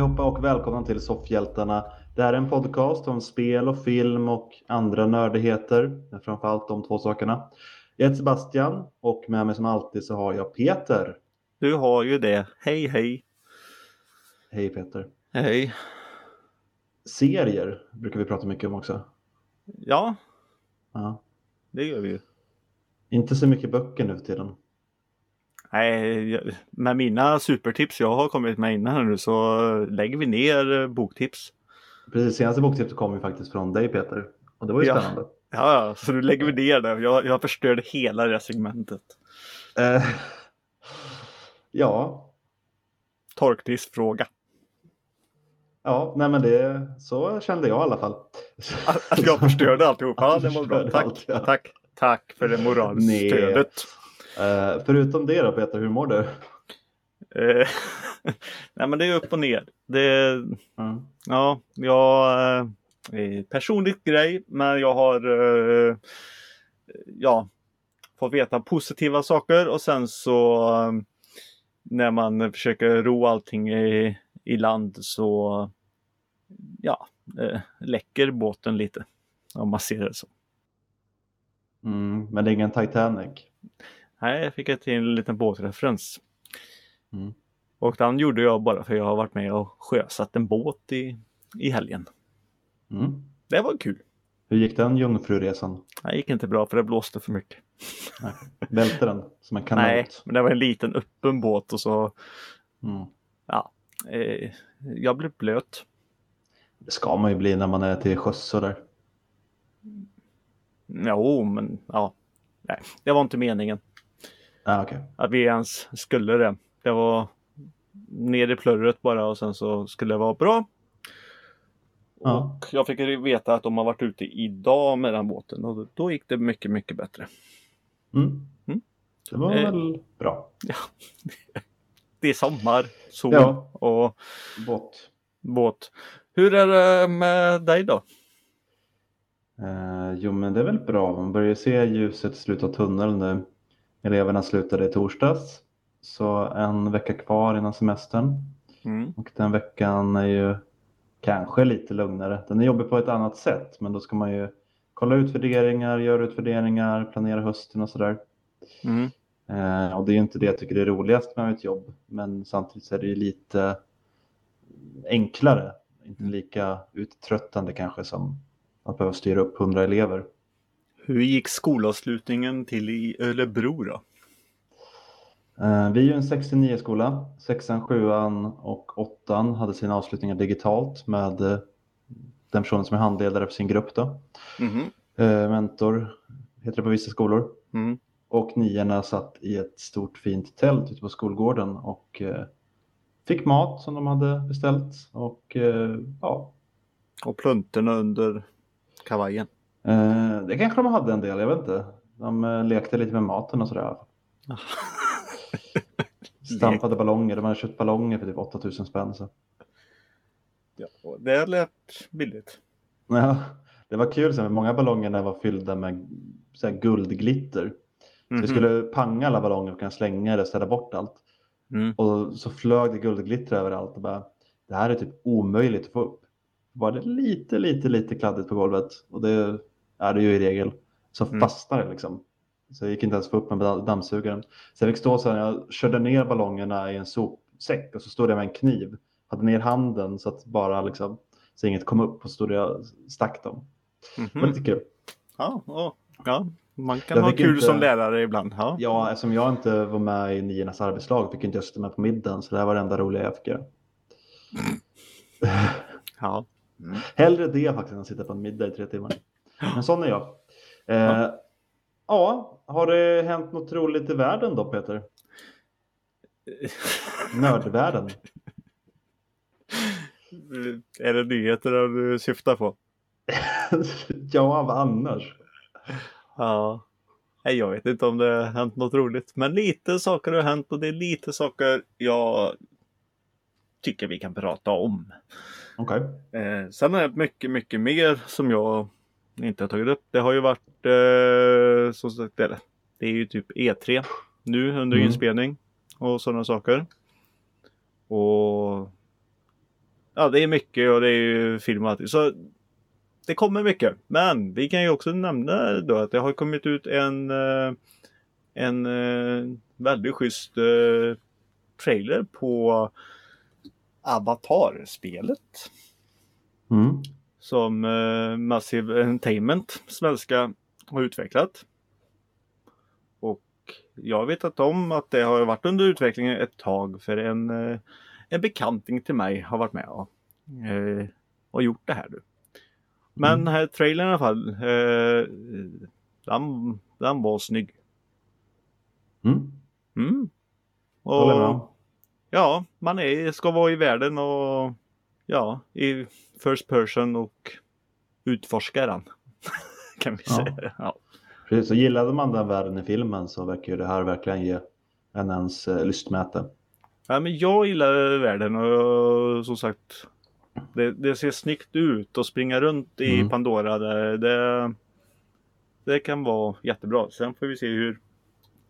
Allihopa och välkomna till Soffhjältarna. Det här är en podcast om spel och film och andra nördigheter. Men framförallt de två sakerna. Jag heter Sebastian och med mig som alltid så har jag Peter. Du har ju det. Hej hej. Hej Peter. Hej. Serier brukar vi prata mycket om också. Ja, Ja. det gör vi ju. Inte så mycket böcker nu för tiden. Nej, med mina supertips jag har kommit med innan nu så lägger vi ner eh, boktips. Precis, senaste boktipset kom ju faktiskt från dig Peter. Och det var ju Ja. spännande. Ja, så nu lägger vi ner det. Jag, jag förstörde hela det segmentet. Eh, ja, Torkdiskfråga. ja, nej men det, så kände jag i alla fall. Att jag förstörde alltihop. Ja, det var bra. Tack. allt, ja. Tack. Tack för det moralstödet. Eh, förutom det då Peter, hur mår du? Eh, Nej, men det är upp och ner. Det, Mm. Ja, jag... Eh, personligt grej, men jag har ja, fått veta positiva saker och sen så när man försöker ro allting i, i land så ja, eh, läcker båten lite. Om man ser det så. Mm, men det är ingen Titanic. Nej, jag fick till en liten båtreferens. Mm. Och den gjorde jag bara för jag har varit med och sjösatt en båt i, i helgen. Mm. Det var kul. Hur gick den jungfruresan? Det gick inte bra för det blåste för mycket. Nej. Välte den som en kanot? Nej, men det var en liten öppen båt och så Mm. eh, jag blev blöt. Det ska man ju bli när man är till sjöss sådär. Jo, men ja. Nej, det var inte meningen Ah, okej. att vi ens skulle det. Det var ner i plurret bara och sen så skulle det vara bra. Ja. Och jag fick veta att de har varit ute idag med den båten och då gick det mycket, mycket bättre. Mm. Mm. Det var Eh. väl bra. Det är sommar, sol Ja. och Båt. båt. Hur är det med dig då? Eh, jo men det är väl bra. Man börjar se ljuset i slutet av tunneln nu. Eleverna slutade i torsdags. Så en vecka kvar innan semestern. Mm. Och den veckan är ju kanske lite lugnare. Den är jobbig på ett annat sätt, men då ska man ju kolla utvärderingar, göra utvärderingar, planera hösten och sådär. Mm. Eh, och det är inte det jag tycker är roligast med mitt jobb, men samtidigt är det ju lite enklare. Inte lika uttröttande kanske som att behöva styra upp 100 elever. Hur gick skolavslutningen till i Örebro då? Eh, vi är ju en 69 skola. Sexan, sjuan och åttan hade sina avslutningar digitalt med eh, den personen som är handledare för sin grupp då. Eh, mentor heter det på vissa skolor. Mm. Och niorna satt i ett stort fint tält ute på skolgården och fick mat som de hade beställt. Och ja, Och pluntorna under kavajen. Eh, det kanske de hade en del, jag vet inte. De eh, lekte lite med maten och sådär. Stampade ballonger, de hade köpt ballonger för typ 8000 spänn. Så. Ja, och det lät billigt. Ja, det var kul, sen, många ballonger var fyllda med så här, guldglitter. Så Mhm. vi skulle panga alla ballonger och kunna slänga det och ställa bort allt. Mm. Och så flög det guldglitter överallt och bara, det här är typ omöjligt att få upp. Var det lite, lite, lite kladdigt på golvet och det är det ju i regel. Så Mm. fastnar det liksom. Så jag gick inte ens få upp med dammsugaren. Så jag fick stå så här, jag körde ner ballongerna i en sopsäck och så stod jag med en kniv. Hade ner handen så att bara liksom, så inget kom upp och stod jag stack dem. Det var lite kul. Ja, ja, ja, man kan Jag ha kul inte- som lärare ibland. Ja. Ja, eftersom jag inte var med i niornas arbetslag fick inte jag sitta med på middagen så det här var det enda roliga jag fick göra. Ja. Hellre det faktiskt än att sitta på en middag i tre timmar. Men sån är jag. Eh, ja, har det hänt något roligt i världen då Peter? Nördvärlden. är det nyheter du syftar på? ja, vad annars? Ja. Jag vet inte om det har hänt något roligt. Men lite saker har hänt och det är lite saker jag tycker vi kan prata om. Okej. Eh, sen är det mycket, mycket mer som jag inte har tagit upp. Det har ju varit eh, som sagt, det, det är ju typ E3 nu under Mm. inspelning och sådana saker. Och ja, det är mycket och det är ju film och allting. Så det kommer mycket. Men vi kan ju också nämna då att det har kommit ut en, eh, en eh, väldigt schysst eh, trailer på Avatar-spelet. Mm. Som Massive Entertainment, svenska, har utvecklat. Och jag vet att om att det har varit under utveckling ett tag för en, en bekanting till mig har varit med och, och gjort det här nu. Men mm. här trailern i alla fall. Eh, den, den var snygg. Mm. Mm. Och, ja, man är, ska vara i världen och ja, i first person och utforska den. kan vi säga. Ja. ja. Precis, så gillade man den världen i filmen så verkar ju det här verkligen ge en ens eh, lystmäte. Ja, men jag gillar världen och som sagt det, det, ser snyggt ut och springa runt i mm. Pandora. Det, det, det, kan vara jättebra. Sen får vi se hur,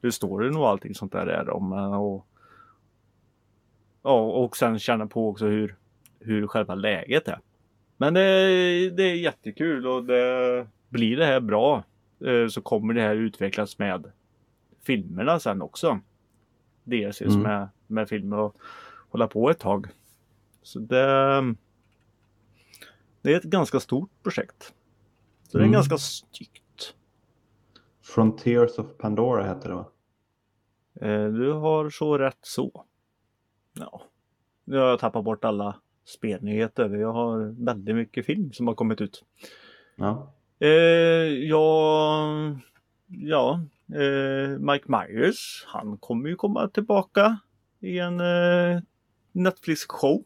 hur storyn och allting sånt där är. Om, och, ja, och sen känna på också hur, hur själva läget är. Men det, det är jättekul och det, blir det här bra eh, så kommer det här utvecklas med filmerna sen också. DLCs mm. med, med filmer och hålla på ett tag. Så det, det är ett ganska stort projekt. Så det är mm. ganska snyggt. Frontiers of Pandora heter det va? Eh, du har så rätt så. Ja. Nu har jag tappat bort alla spelnyheter. Jag har väldigt mycket film som har kommit ut. Ja. Eh, ja, ja eh, Mike Myers, han kommer ju komma tillbaka i en eh, Netflix show.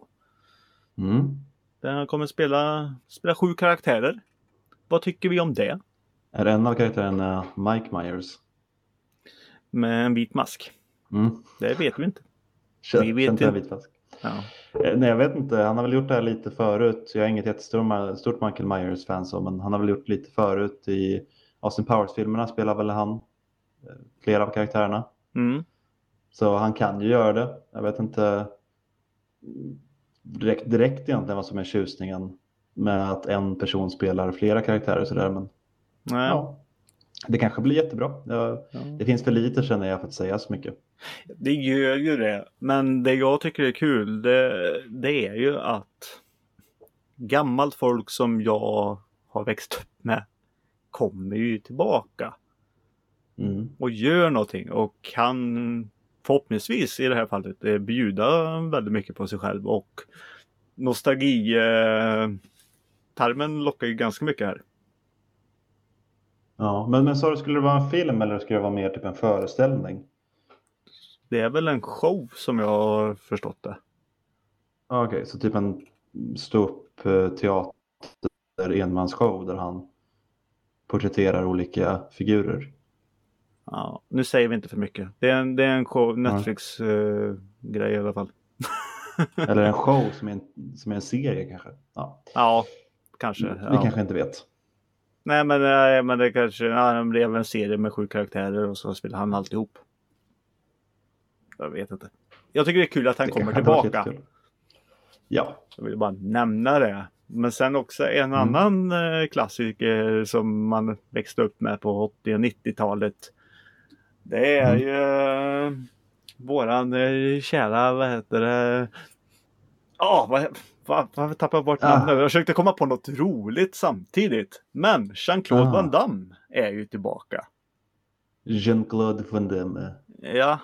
Mm. Där han kommer spela, spela sju karaktärer. Vad tycker vi om det? Är en av karaktärerna Mike Myers? Med en vit mask? Mm. Det vet vi inte. Känn, vi vet inte. Vit mask. Ja. Eh, nej, jag vet inte. Han har väl gjort det här lite förut. Jag är inget jättestort Michael Myers-fan men han har väl gjort lite förut i Austin Powers-filmerna spelar väl han eh, flera av karaktärerna. Mm. Så han kan ju göra det. Jag vet inte direkt, direkt egentligen vad som är tjusningen med att en person spelar flera karaktärer sådär. Men, Nej. Ja, det kanske blir jättebra. Ja. Det finns för lite känner jag för att säga så mycket. Det gör ju det. Men det jag tycker är kul det, det är ju att gammalt folk som jag har växt upp med kommer ju tillbaka. Mm. Och gör någonting och kan förhoppningsvis i det här fallet eh, bjuda väldigt mycket på sig själv och nostalgi-tarmen lockar ju ganska mycket här. Ja, men, men sa du, skulle det vara en film eller skulle det vara mer typ en föreställning? Det är väl en show som jag har förstått det. Okej, okay, så typ en ståupp eh, teater enmansshow där han porträtterar olika figurer. Ja, nu säger vi inte för mycket. Det är en, det är en show, Netflix-grej uh, i alla fall. Eller en show som är en, som är en serie kanske? Ja, ja kanske. Vi ja. kanske inte vet. Nej, men, nej, men det kanske ja, det blev en serie med sju karaktärer och så spelar han alltihop. Jag vet inte. Jag tycker det är kul att han det kommer tillbaka. Ja. Jag vill bara nämna det. Men sen också en mm. annan eh, klassiker som man växte upp med på 80 och 90-talet. Det är mm. ju uh, våran uh, kära, vad heter det? Ja, oh, vad, vad, vad tappade jag bort namnet? Ah. Jag försökte komma på något roligt samtidigt. Men Jean-Claude ah. Van Damme är ju tillbaka. Jean-Claude Van Damme. Ja,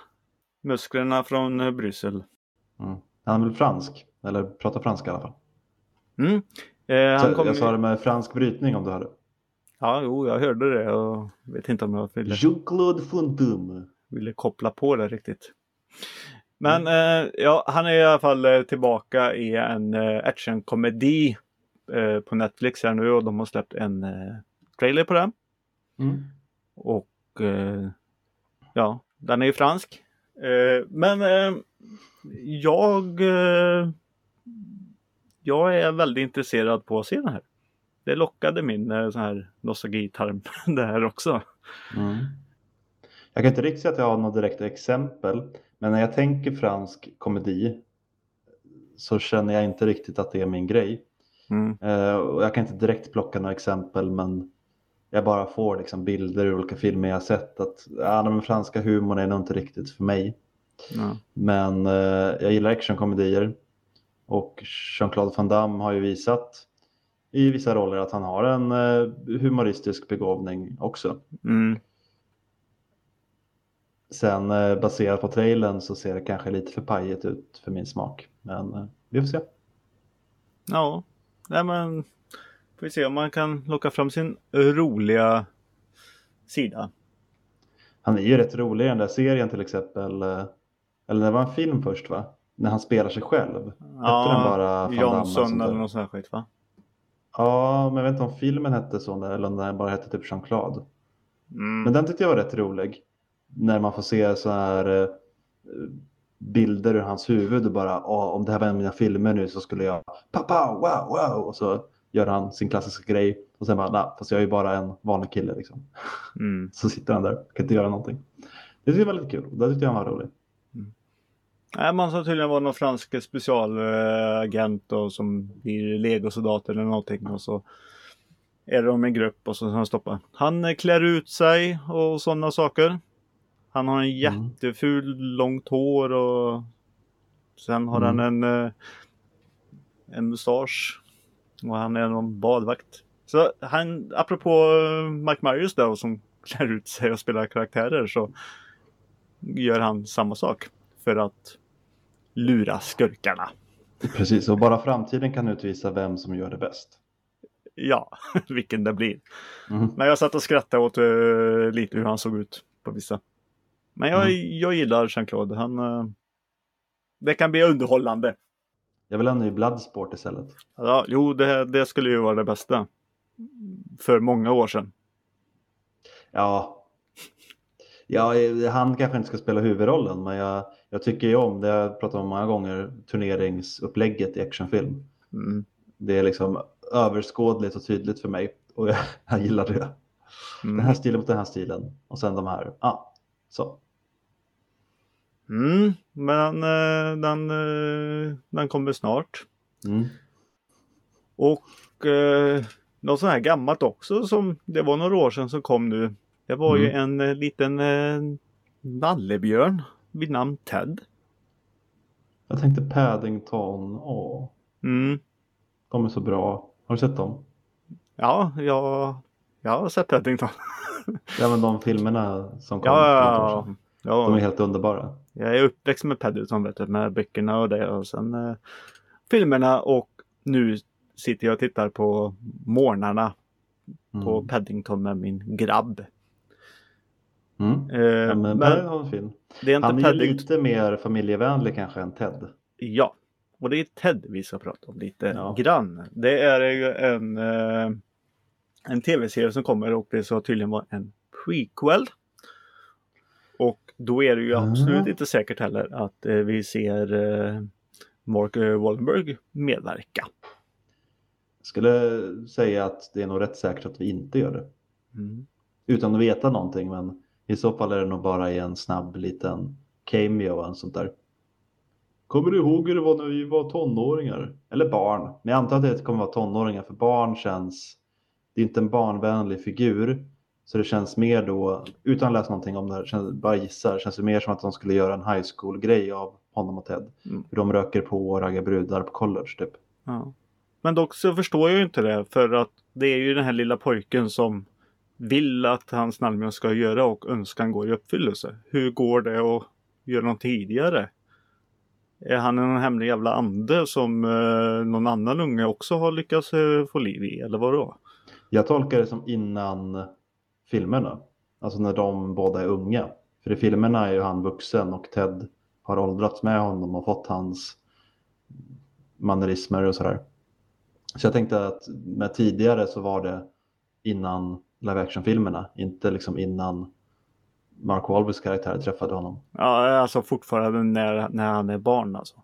musklerna från uh, Bryssel. Mm. Han är väl fransk? Eller pratar franska i alla fall. Mm. Eh, han kom... Jag sa det med fransk brytning om du hörde. Ja, jo, jag hörde det och vet inte om jag ville... Jean-Claude Damme. Ville koppla på det riktigt. Men mm. eh, ja, han är i alla fall eh, tillbaka i en eh, actionkomedi eh, på Netflix här nu och de har släppt en eh, trailer på den. Mm. Och eh, ja, den är ju fransk. Eh, men jag jag är väldigt intresserad på att se den här. Det lockade min eh, sån här nostalgitarm det här också. Mm. Jag kan inte riktigt säga att jag har något direkt exempel, men när jag tänker fransk komedi så känner jag inte riktigt att det är min grej. Mm. Eh, och jag kan inte direkt plocka några exempel men jag bara får liksom bilder ur olika filmer jag sett att ja, den franska humorn är nog inte riktigt för mig. Ja. Men eh, jag gillar actionkomedier och Jean-Claude Van Damme har ju visat i vissa roller att han har en eh, humoristisk begåvning också. Mm. Sen eh, baserat på trailern så ser det kanske lite för pajigt ut för min smak. Men eh, vi får se. Ja, nej men får vi se om man kan locka fram sin roliga sida. Han är ju rätt rolig i den där serien till exempel. eh, Eller det var en film först va? När han spelar sig själv. Hette den bara Van Johnson eller något sånt här skit va? Ja, men jag vet inte om filmen hette så eller om den bara hette typ Jean-Claude. Mm. Men den tyckte jag var rätt rolig. När man får se så här eh, bilder ur hans huvud och bara "Åh, om det här var en av mina filmer nu så skulle jag pappa wow wow och så gör han sin klassiska grej och sen bara nej fast jag är ju bara en vanlig kille liksom. Mm. Så sitter han där kan inte göra någonting. Det tyckte jag var lite kul. Det tyckte jag var rolig. Nej, man sa tydligen vara någon fransk specialagent och som blir legosoldat eller någonting och så är de en grupp och så kan han stoppa. Han eh, klär ut sig och sådana saker. Han har en Mm. jätteful långt hår och sen har han en, eh, en mustasch och han är någon badvakt. Så han, apropå eh, Mike Myers då som klär ut sig och spelar karaktärer så gör han samma sak för att lura skurkarna. Precis, och bara framtiden kan utvisa vem som gör det bäst. Ja, vilken det blir. Mm. Men jag satt och skrattade åt eh, lite hur han såg ut på vissa. Men jag, Mm. jag gillar Jean-Claude. Han, eh, det kan bli underhållande. Jag vill ha en ny Bloodsport istället. Ja, jo, det, det skulle ju vara det bästa. För många år sedan. Ja. ja, han kanske inte ska spela huvudrollen, men jag, jag tycker ju om det jag pratat om många gånger, turneringsupplägget i actionfilm. Mm. Det är liksom överskådligt och tydligt för mig och jag, jag gillar det. Den här Mm. stilen mot den här stilen och sen de här. Ja, ah, så. Mm. Men eh, den, eh, den kommer snart. Mm. Och eh, något sånt här gammalt också som det var några år sedan som kom nu. Det var ju en eh, liten eh, nallebjörn vid namn Ted. Jag tänkte Paddington, åh, Mm. de är så bra. Har du sett dem? Ja, jag, jag har sett Paddington. Ja, men de filmerna som kom Ja, för år ja, sedan. ja. De är helt underbara. Jag är uppväxt med Paddington vet du, med böckerna och det och sen eh, filmerna och nu sitter jag och tittar på morgnarna Mm. på Paddington med min grabb. Mm. Eh, Ja, men men Paddington är fin. det är inte Han är Paddington. lite mer familjevänlig kanske än Ted. Ja, och det är Ted vi ska prata om lite Ja. grann. Det är ju en, eh, en tv-serie som kommer och det ska tydligen vara en prequel. Och då är det ju Mm. absolut inte säkert heller att eh, vi ser eh, Mark eh, Wahlberg medverka. Jag skulle säga att det är nog rätt säkert att vi inte gör det. Mm. Utan att veta någonting, men i så fall är det nog bara i en snabb liten cameo och sånt där. Kommer du ihåg hur det var när vi var tonåringar? Eller barn. Men jag antar att det kommer vara tonåringar för barn känns... Det är inte en barnvänlig figur. Så det känns mer då, utan att läsa någonting om det här, känns, bara gissar, känns det mer som att de skulle göra en high school-grej av honom och Ted. Mm. Hur de röker på och raggar brudar på college typ. Ja. Men dock så förstår jag ju inte det för att det är ju den här lilla pojken som vill att hans nallebjörn ska göra och önskan går i uppfyllelse. Hur går det att göra något tidigare? Är han en hemlig jävla ande som eh, någon annan unge också har lyckats eh, få liv i eller vadå? Jag tolkar det som innan filmerna. Alltså när de båda är unga. För i filmerna är ju han vuxen och Ted har åldrats med honom och fått hans mannerismer och sådär. Så jag tänkte att med tidigare så var det innan live action-filmerna, inte liksom innan Mark Wahlbergs karaktär träffade honom. Ja, alltså fortfarande när, när han är barn alltså.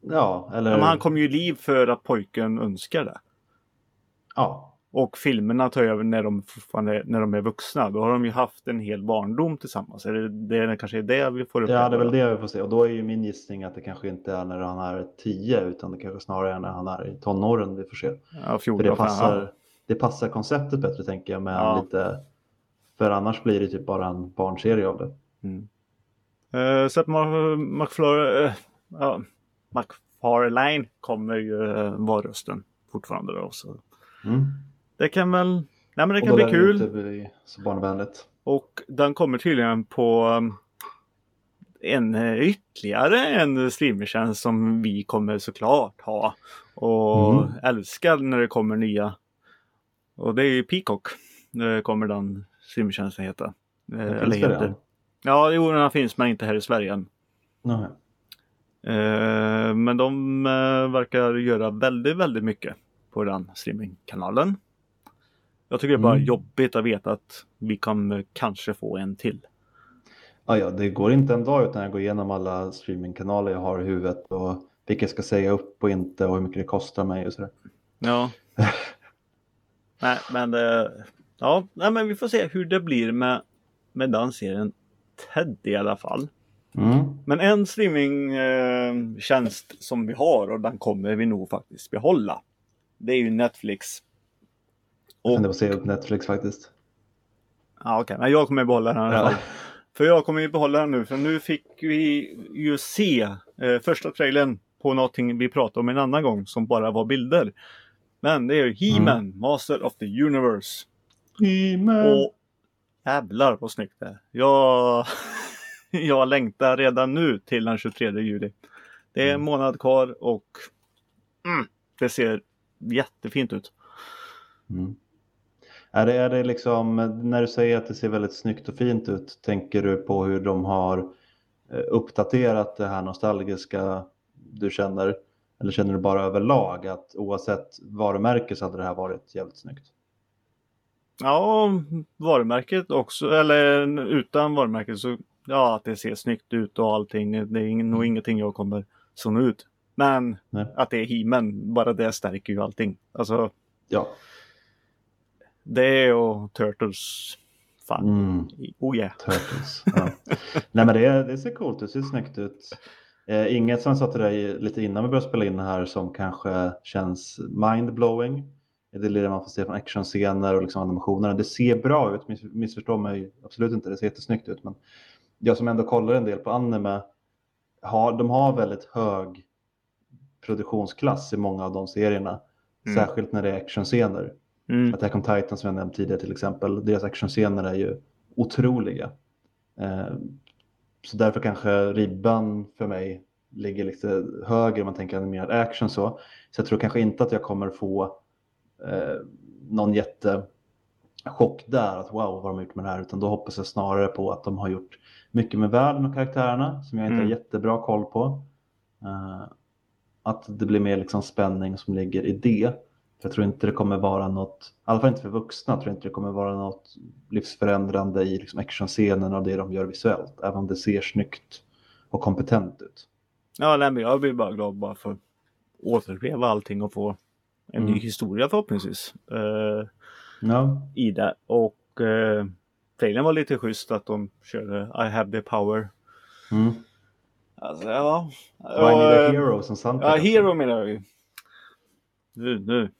Ja, eller... Men han kom ju i liv för att pojken önskar det. Ja, Och filmerna tar över när de, när de är vuxna. Då har de ju haft en hel barndom tillsammans. Är det, det kanske är det vi får uppleva? Ja, det är väl det vi får se. Och då är ju min gissning att det kanske inte är när han är 10 utan det kanske snarare är när han är i tonåren vi får se. Ja, 14, För det passar, det passar konceptet bättre tänker jag med ja. lite för annars blir det typ bara en barnserie av det. Mm. Uh, så att McFlurry, uh, uh, McFarlane kommer ju uh, vara rösten fortfarande då. Så. Mm. Det kan väl, nej men det kan bli kul. Det blir så barnvänligt. Och den kommer tydligen på um, en ytterligare en streamertjänst som vi kommer såklart ha och mm. älskar när det kommer nya. Och det är ju Peacock. Det kommer den streamingtjänsten heta. Eh, eller heter. Ja, jo, den finns men inte här i Sverige än. Nej. Eh, men de eh, verkar göra väldigt, väldigt mycket på den streamingkanalen. Jag tycker det är bara mm. jobbigt att veta att vi kan kanske få en till. Ja, ja, det går inte en dag utan jag går igenom alla streamingkanaler jag har i huvudet och vilka jag ska säga upp och inte och hur mycket det kostar mig och sådär. Ja. Nej, men det, Ja, nej, men vi får se hur det blir med, med den serien Ted i alla fall. Mm. Men en streamingtjänst eh, som vi har och den kommer vi nog faktiskt behålla. Det är ju Netflix. Jag funderar på att upp Netflix faktiskt. Ja, okej, okay. men jag kommer behålla den i alla fall. För jag kommer ju behålla den nu, för nu fick vi ju se eh, första trailern på någonting vi pratade om en annan gång som bara var bilder. Men det är ju He-Man, mm. Master of the Universe. Och jävlar vad snyggt det är. Jag, jag längtar redan nu till den 23 juli. Det är en mm. månad kvar och mm, det ser jättefint ut. Mm. Är, det, är det liksom, när du säger att det ser väldigt snyggt och fint ut, tänker du på hur de har eh, uppdaterat det här nostalgiska du känner? Eller känner du bara överlag att oavsett varumärke så hade det här varit jävligt snyggt? Ja, varumärket också. Eller utan varumärket så ja, att det ser snyggt ut och allting. Det är nog ingenting jag kommer zona ut. Men Nej. att det är himen, bara det stärker ju allting. Alltså. Ja. Det och Turtles. Fan. Mm. Oh yeah. Turtles. Ja. Nej men det, det ser coolt ut, det ser snyggt ut. Eh, inget som jag sa till dig lite innan vi började spela in här som kanske känns mindblowing det lilla man får se från actionscener och liksom animationerna. Det ser bra ut, miss, missförstå mig absolut inte, det ser jättesnyggt ut. Men jag som ändå kollar en del på anime, har, de har väldigt hög produktionsklass i många av de serierna. Mm. Särskilt när det är actionscener. Mm. Attack on Titan som jag nämnt tidigare till exempel, deras actionscener är ju otroliga. Eh, så därför kanske ribban för mig ligger lite högre om man tänker animerad action så. Så jag tror kanske inte att jag kommer få eh, någon jättechock där att wow vad har de gjort med det här utan då hoppas jag snarare på att de har gjort mycket med världen och karaktärerna som jag inte mm. har jättebra koll på. Eh, att det blir mer liksom spänning som ligger i det. För jag tror inte det kommer vara något, i alla fall inte för vuxna, jag tror inte det kommer vara något livsförändrande i liksom actionscenen och det de gör visuellt, även om det ser snyggt och kompetent ut. Ja, nej, men jag blir bara glad bara för att återuppleva allting och få en mm. ny historia förhoppningsvis. Uh, no. I det. Och uh, trailern var lite schysst att de körde I have the power. Mm. Alltså ja. Och I need a hero som soundtrack. Ja, hero menar jag ju. Nu, nu.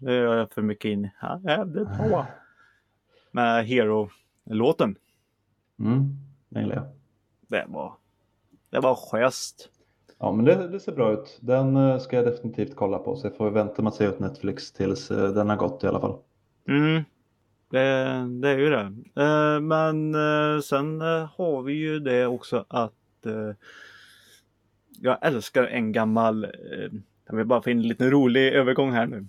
Nu är för mycket in. I have the power. Med hero-låten. Mm, det gillar jag. Det var, det var schysst. Ja, men det, det, ser bra ut. Den eh, ska jag definitivt kolla på. Så jag får vänta med att se ut Netflix tills eh, den har gått i alla fall. Mm, det, det är ju det. Eh, men sen har vi ju det också att jag älskar en gammal, jag vill bara få in en liten rolig övergång här nu.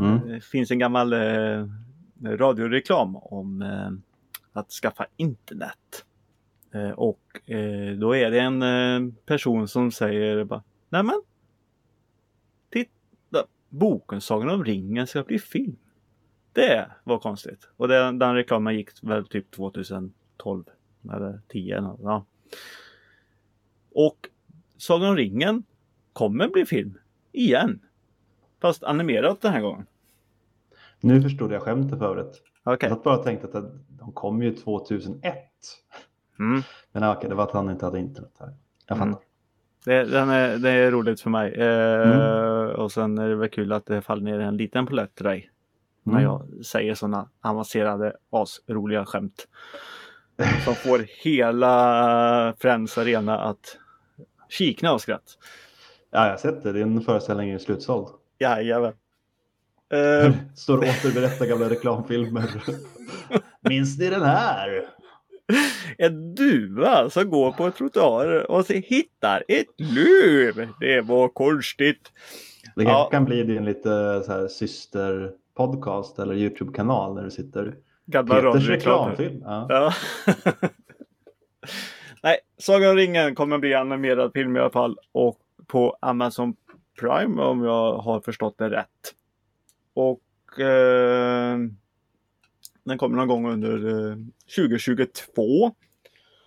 Mm. Det finns en gammal eh, radioreklam om eh, att skaffa internet. Eh, och eh, då är det en eh, person som säger bara Nämen! Titta! Boken Sagan om ringen ska bli film. Det var konstigt. Och den, den reklamen gick väl typ 2012 eller 10 eller något. Ja. Och Sagan om ringen kommer bli film igen. Fast animerat den här gången. Nu förstod jag skämtet förut. Okej. Jag satt bara och tänkte att de kom ju 2001. Mm. Men okej, det var att han inte hade internet här. Jag Mm. fattar. Det, den är, det är roligt för mig. Eh, Mm. Och sen är det väl kul att det faller ner en liten polett till dig. När Mm. jag säger sådana avancerade asroliga skämt. Som får hela Friends Arena att kikna av skratt. Ja, jag har sett det. Din föreställning är slutsåld. Jajamän. Eh, Står och återberättar gamla reklamfilmer. Minns ni den här? en duva som går på trottoaren och så hittar ett löv. Det var konstigt. Det Ja. kan bli din lite så här systerpodcast eller YouTube-kanal när du sitter. Gamla Peters reklamfilm. Ja. Ja. Nej, Sagan om ringen kommer bli animerad film i alla fall och på Amazon Prime om jag har förstått det rätt. Och eh, den kommer någon gång under eh, 2022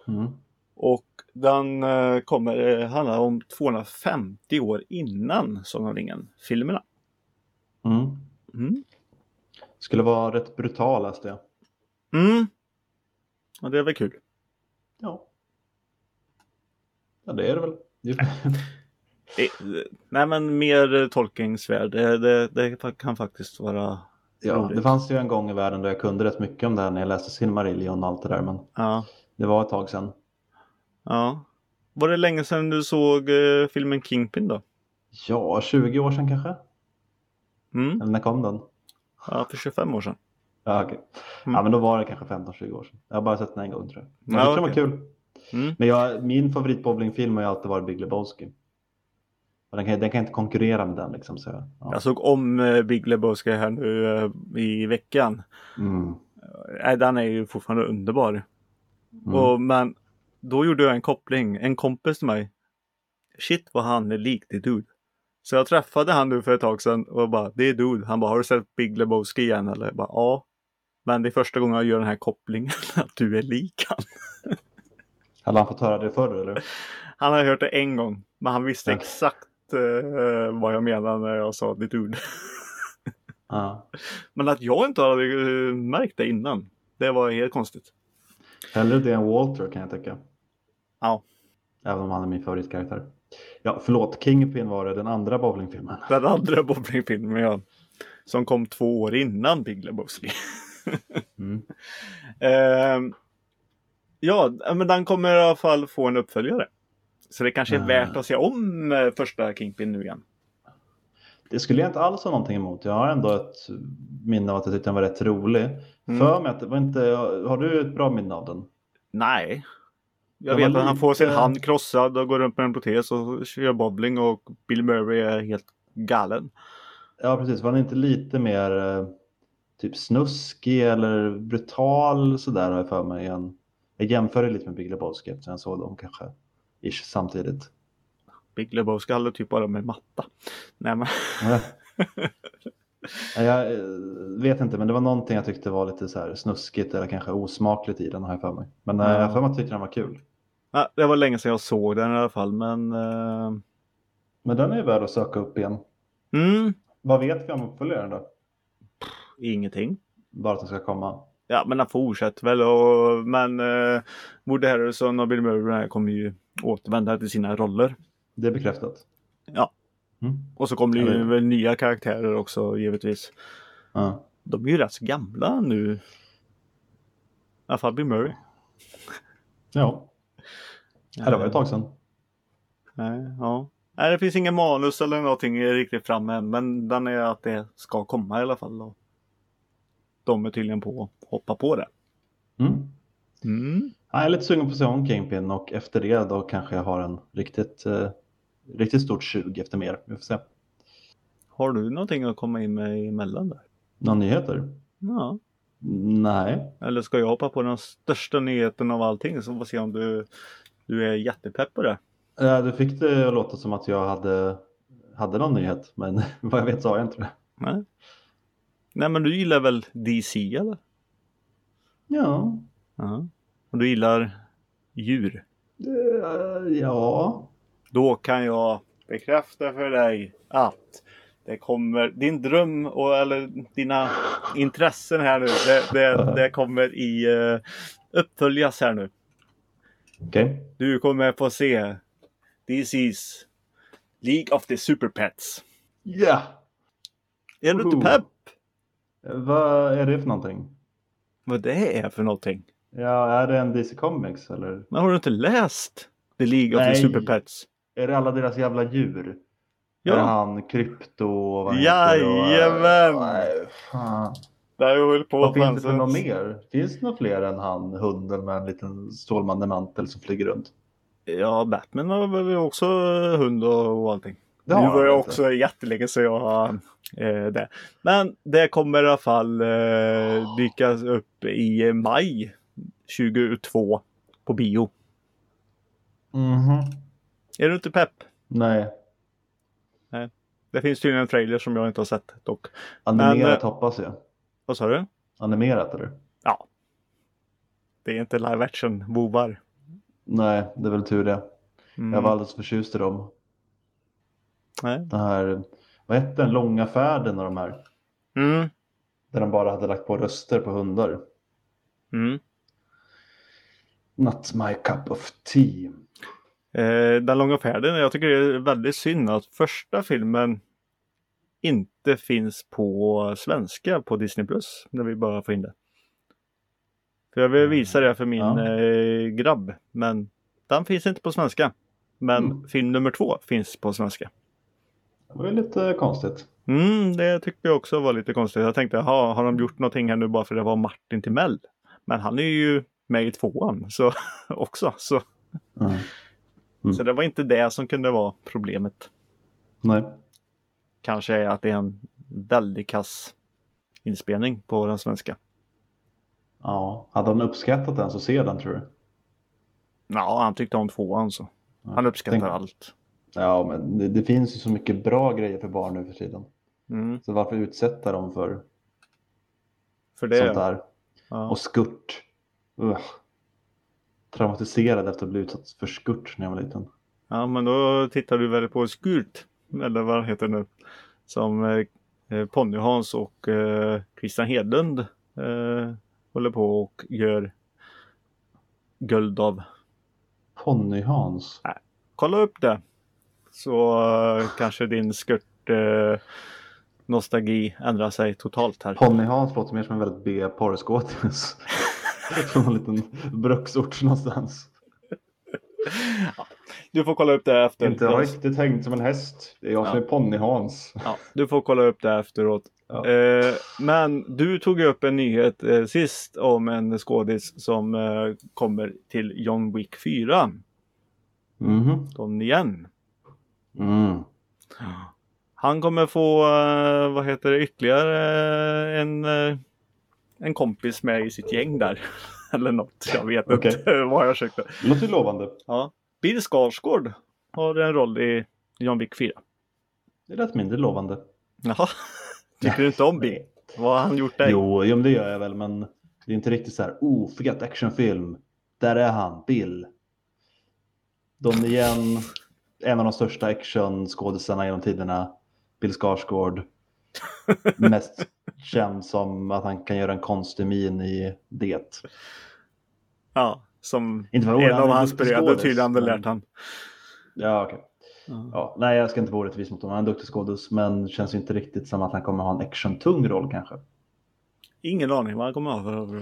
Mm. och den eh, kommer eh, handla om 250 år innan Sagan om ringen-filmerna. Mm. Mm. Skulle vara rätt brutal läste jag. Mm. Och det är väl kul. Ja. Ja, det är det väl. Eh, Nej men mer eh, Tolkiensvärld. Det, det, det kan faktiskt vara Ja, Roligt. det fanns ju en gång i världen då jag kunde rätt mycket om det här när jag läste Silmarillion och allt det där. Men Ja, det var ett tag sedan. ja. Var det länge sedan du såg eh, filmen Kingpin då? Ja, 20 år sedan kanske? Mm. Eller när kom den? Ja, för 25 år sedan. Ja, okej. Mm. ja men då var det kanske 15-20 år sedan. Jag har bara sett den en gång tror jag. Men Ja, jag okej. den var kul. Mm. Men jag, min favoritbowlingfilm har ju alltid varit Big Lebowski. Och den kan, den kan inte konkurrera med den liksom. Så, ja. Jag såg om eh, Big Lebowski här nu eh, i veckan. mm. Nej, den är ju fortfarande underbar. Mm. Och, men då gjorde jag en koppling. En kompis till mig. Shit vad han är lik The Dude. Så jag träffade han nu för ett tag sedan och bara det är Dude. Han bara har du sett Big Lebowski igen eller? Jag bara ja. Men det är första gången jag gör den här kopplingen att du är lik han. Hade han fått höra det förr eller? Han har hört det en gång. Men han visste Ja. exakt eh, vad jag menade när jag sa The Dude. Ja. Men att jag inte hade eh, märkt det innan. Det var helt konstigt. Hellre det än Walter kan jag tycka. Ja. Även om han är min favoritkaraktär. Ja, förlåt. Kingpin var det, den andra bowlingfilmen. Den andra bowlingfilmen ja. Som kom två år innan Big Lebowski. Mm. Ehm, ja, men den kommer i alla fall få en uppföljare. Så det kanske är Ah. värt att se om eh, första Kingpin nu igen. Det skulle jag inte alls ha någonting emot. Jag har ändå ett minne av att jag tyckte den var rätt rolig. Mm. För mig att det var inte... Har du ett bra minne av den? Nej. Jag vet att han får sin hand krossad och går runt med en protes och kör bowling och Bill Murray är helt galen. Ja, precis. Var den inte lite mer eh, typ snuskig eller brutal sådär har jag för mig. än- Jag jämför det lite med Big Lebowski eftersom jag såg dem kanske ish samtidigt. Big Lebowski handlar typ bara med matta. Nej men. Ja. Ja, Jag eh, vet inte, men det var någonting jag tyckte var lite så här snuskigt eller kanske osmakligt i den har jag för mig. Men eh, Ja. jag för mig att jag tyckte den var kul. Ja, det var länge sedan jag såg den i alla fall men. eh, Men den är ju värd att söka upp igen. mm, Vad vet vi om uppföljaren då? ingenting. Bara att den ska komma. Ja men han fortsätter väl och men uh, Woody Harrelson och Bill Murray kommer ju återvända till sina roller. Det är bekräftat. Ja. Mm. Och så kommer det ju väl nya karaktärer också givetvis. Ja. De är ju rätt så gamla nu. I alla fall Bill Murray. ja. Ja, det var ett tag sedan. Nej, ja. Nej, det finns ingen manus eller någonting riktigt framme men den är att det ska komma i alla fall. Och de är tydligen på att hoppa på det. Mm. Mm. Ja, jag är lite sugen på att se om Kingpin och efter det då kanske jag har en riktigt, eh, riktigt stort sug efter mer. Vi får se. Har du någonting att komma in med emellan där? Några nyheter? Ja. Nej. Eller ska jag hoppa på den största nyheten av allting så får se om du, du är jättepepp på det. Ja, du fick det att låta som att jag hade, hade någon nyhet, men vad jag vet så har jag inte det. Nej. Nej men du gillar väl DC eller? Ja. Ja. Och du gillar djur? Eh, ja. Då kan jag bekräfta för dig att Det kommer, din dröm och eller dina intressen här nu, det, det, det kommer i uh, uppföljas här nu. Okej. Okay. Du kommer få se This is League of the Super Pets. Ja! Yeah. Är du inte pepp? Vad är det för någonting? Vad det är för någonting? Ja, är det en DC Comics eller? Men har du inte läst The League of the Super Pets? Är det alla deras jävla djur? Ja. Är han Krypto och vad Jajamän! Nej, fan. Där höll på Vad finns det för något mer? Finns det något fler än han, hunden med en liten Stålmannen-mantel som flyger runt? Ja, Batman har väl också hund och allting. Det nu var jag inte. också jättelänge så jag har eh, det. Men det kommer i alla fall eh, dyka upp i maj 2022 på bio. Mhm. Är du inte pepp? Nej, Det finns tydligen en trailer som jag inte har sett dock. animerat eh, hoppas jag. Vad sa du? Animerat eller? Ja. Det är inte live action bovar. Nej, det är väl tur det. Mm. Jag var alldeles förtjust i dem. Nej. Den här, vad hette den, långa färden av de här? Mm. Där de bara hade lagt på röster på hundar. Mm. Not my cup of tea. Eh, den långa färden, jag tycker det är väldigt synd att första filmen inte finns på svenska på Disney Plus när vi bara får in det. För jag vill visa det för min Ja. eh, grabb, men den finns inte på svenska. Men Mm. film nummer två finns på svenska. Det var ju lite konstigt. Mm, det tyckte jag också var lite konstigt. Jag tänkte, har de gjort någonting här nu bara för det var Martin Timell? Men han är ju med i tvåan så, också. Så, Mm. Mm. så det var inte det som kunde vara problemet. Nej. Kanske är att det är en väldigt kass inspelning på den svenska. Ja, hade han uppskattat den så ser den tror du? Ja, han tyckte om tvåan så. Han uppskattar Tänk- allt. Ja, men det, det finns ju så mycket bra grejer för barn nu för tiden. Mm, Så varför utsätta dem för för det. sånt där? Ja. Och skurt. Ugh. Traumatiserad efter att bli utsatt för skurt när jag var liten. ja, men då tittar du väl på Skurt. Eller vad det heter nu. Som eh, eh, Ponny-Hans och eh, Christian Hedlund eh, håller på och gör guld av. Ponny-Hans. Kolla upp det. Så eh, kanske din skurt eh, nostalgi ändrar sig totalt här. Ponny-Hans låter mer som en väldigt B porrskådis. Från en liten bruksort någonstans. Du får kolla upp det efter. Inte riktigt hängt som en häst. Det är jag som Ja. är Ponny-Hans. Ja, du får kolla upp det efteråt. Ja. Eh, men du tog upp en nyhet eh, sist om en skådis som eh, kommer till John Wick 4. Mhm. Don igen. Mm. Han kommer få, eh, vad heter det, ytterligare eh, en, eh, en kompis med i sitt gäng där. Eller något, jag vet Okej. inte vad jag försökte. Låter lovande. Ja. Bill Skarsgård har en roll i John Wick 4. Det lät mindre lovande. Jaha, tycker du inte om Bill? Vad har han gjort dig? Jo, jo det gör jag väl, men det är inte riktigt så här, oh, fet actionfilm. Där är han, Bill. De igen, en av de största actionskådisarna genom tiderna, Bill Skarsgård. Mest känd som att han kan göra en konstig min i Det. Ja, som Inte en av hans bröder skådis, tydligen hade lärt han. Ja, okej. Ja. Ja, nej, jag ska inte vara orättvis mot honom. Han är en duktig skådis, men känns ju inte riktigt som att han kommer ha en action-tung roll kanske. Ingen aning vad han kommer ha för roll.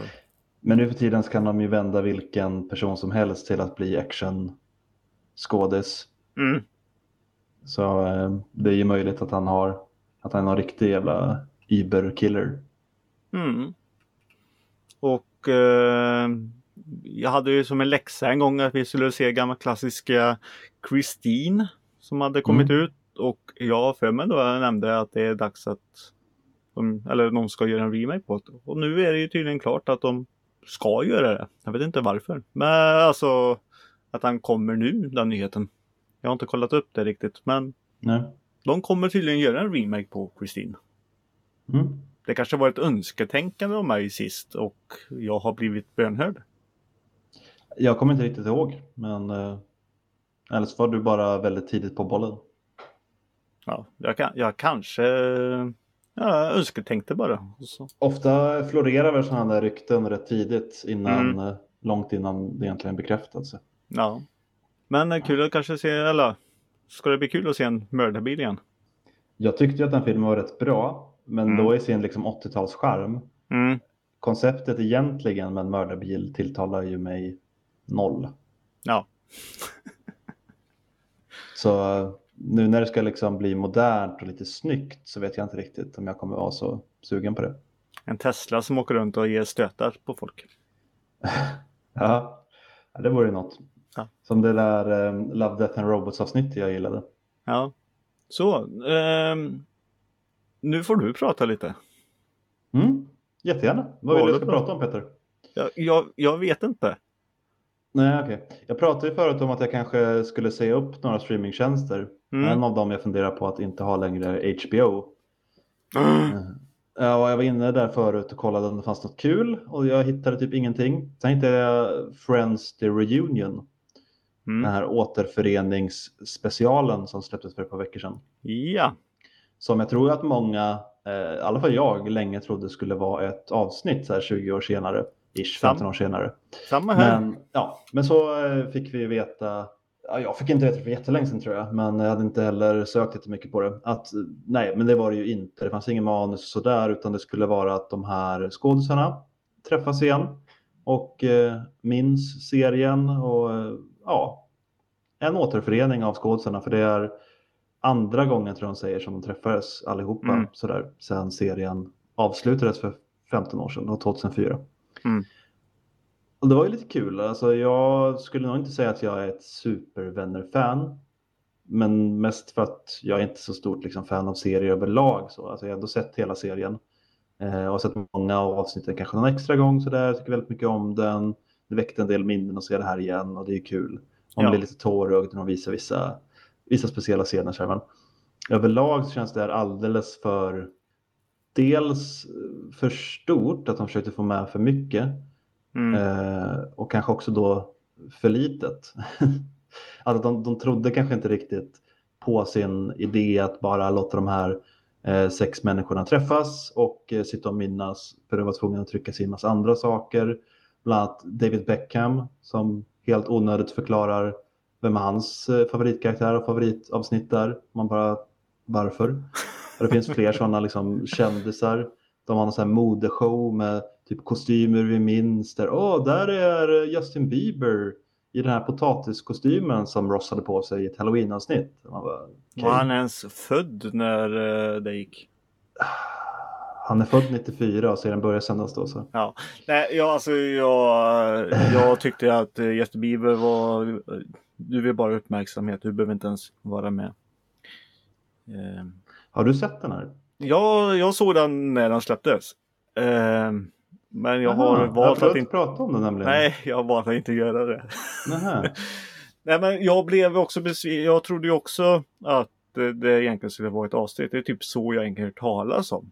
Men nu för tiden så kan de ju vända vilken person som helst till att bli action-skådis. Mm. Så eh, det är ju möjligt att han har att han är en riktig jävla Uber-killer. Mm. Och eh, jag hade ju som en läxa en gång att vi skulle se gamla klassiska Christine som hade kommit Mm. ut. Och jag för mig då jag nämnde att det är dags att de, eller någon ska göra en remake på det. Och nu är det ju tydligen klart att de ska göra det. Jag vet inte varför. Men alltså att han kommer nu, den nyheten. Jag har inte kollat upp det riktigt. Men Nej. de kommer tydligen göra en remake på Christine. Mm. Det kanske var ett önsketänkande av mig sist och jag har blivit bönhörd. Jag kommer inte riktigt ihåg, men eh, eller så var du bara väldigt tidigt på bollen. Ja, jag, kan, jag kanske ja, önsketänkte bara. Ofta florerar väl sådana där rykten rätt tidigt innan, Mm. eh, långt innan det egentligen bekräftats. Ja. Men eh, kul att kanske se, eller ska det bli kul att se en mördarbil igen? Jag tyckte att den filmen var rätt bra, men Mm. då i sin liksom 80-talscharm. Mm. Konceptet egentligen med en mördarbil tilltalar ju mig noll. Ja. Så eh, nu när det ska liksom bli modernt och lite snyggt så vet jag inte riktigt om jag kommer vara så sugen på det. En Tesla som åker runt och ger stötar på folk. Ja, ja det vore ju något. Ja. Som det där eh, Love, Death and Robots avsnittet jag gillade. Ja. Så. ehm, nu får du prata lite. Mm, jättegärna. Vad vill Ja, du ska prata om Peter? Jag, jag, jag vet inte. Nej, okej. Jag pratade ju förut om att jag kanske skulle säga upp några streamingtjänster. Mm. En av dem jag funderar på att inte ha längre är HBO. Ja, och jag var inne där förut och kollade om det fanns något kul och jag hittade typ ingenting. Sen hittade jag Friends The Reunion, den Mm. här återföreningsspecialen som släpptes för ett par veckor sedan. Ja. Som jag tror att många, eh, i alla fall jag, länge trodde skulle vara ett avsnitt så här 20 år senare, ish, Sam- 15 år senare. Samma här. Men, ja, men så eh, fick vi veta, ja, jag fick inte veta det för jättelänge sedan tror jag, men jag hade inte heller sökt jättemycket på det. Att, nej, men det var det ju inte. Det fanns ingen manus och sådär, utan det skulle vara att de här skådisarna träffas igen och eh, minns serien och eh, ja, en återförening av skådisarna, för det är andra gången tror jag de säger som de träffades allihopa Mm. sådär sen serien avslutades för 15 år sedan, och 2004. Mm. Och det var ju lite kul. Alltså, jag skulle nog inte säga att jag är ett supervänner-fan. Men mest för att jag är inte så stort liksom, fan av serier överlag. Så. Alltså, jag har ändå sett hela serien. Eh, och sett många av avsnitten kanske någon extra gång. Så där. Jag tycker väldigt mycket om den. Det väckte en del minnen att se det här igen och det är kul. Man Ja. blir lite tårögd när de visar vissa, vissa speciella scener. Så här, men överlag så känns det här alldeles för dels för stort, att de försökte få med för mycket. Mm. Eh, och kanske också då för litet. alltså de, de trodde kanske inte riktigt på sin idé att bara låta de här eh, sex människorna träffas och eh, sitta och minnas. För de var tvungna att trycka sig in massa andra saker. Bland annat David Beckham som helt onödigt förklarar vem hans eh, favoritkaraktär och favoritavsnitt är. Man bara, varför? Och det finns fler sådana liksom, kändisar. De har någon sån här modeshow med typ kostymer vi minns. Där, Åh, där är Justin Bieber i den här potatiskostymen som Ross hade på sig i ett halloween-avsnitt. Man bara, okej. Var han ens född när eh, det gick? Han är född 94 och serien börjar sändas då. Så. Ja, nej, ja, alltså jag, jag tyckte att eh, Justin Bieber var... Du vill bara uppmärksamhet, du behöver inte ens vara med. Eh, Har du sett den här? Ja, jag såg den när den släpptes. Eh, men jag Aha, har jag valt har att inte... prata om den nämligen. Nej, jag har valt att inte göra det. Nej, men jag blev också besviken. Jag trodde ju också att det, det egentligen skulle vara ett avsnitt. Det är typ så jag egentligen hört talas om.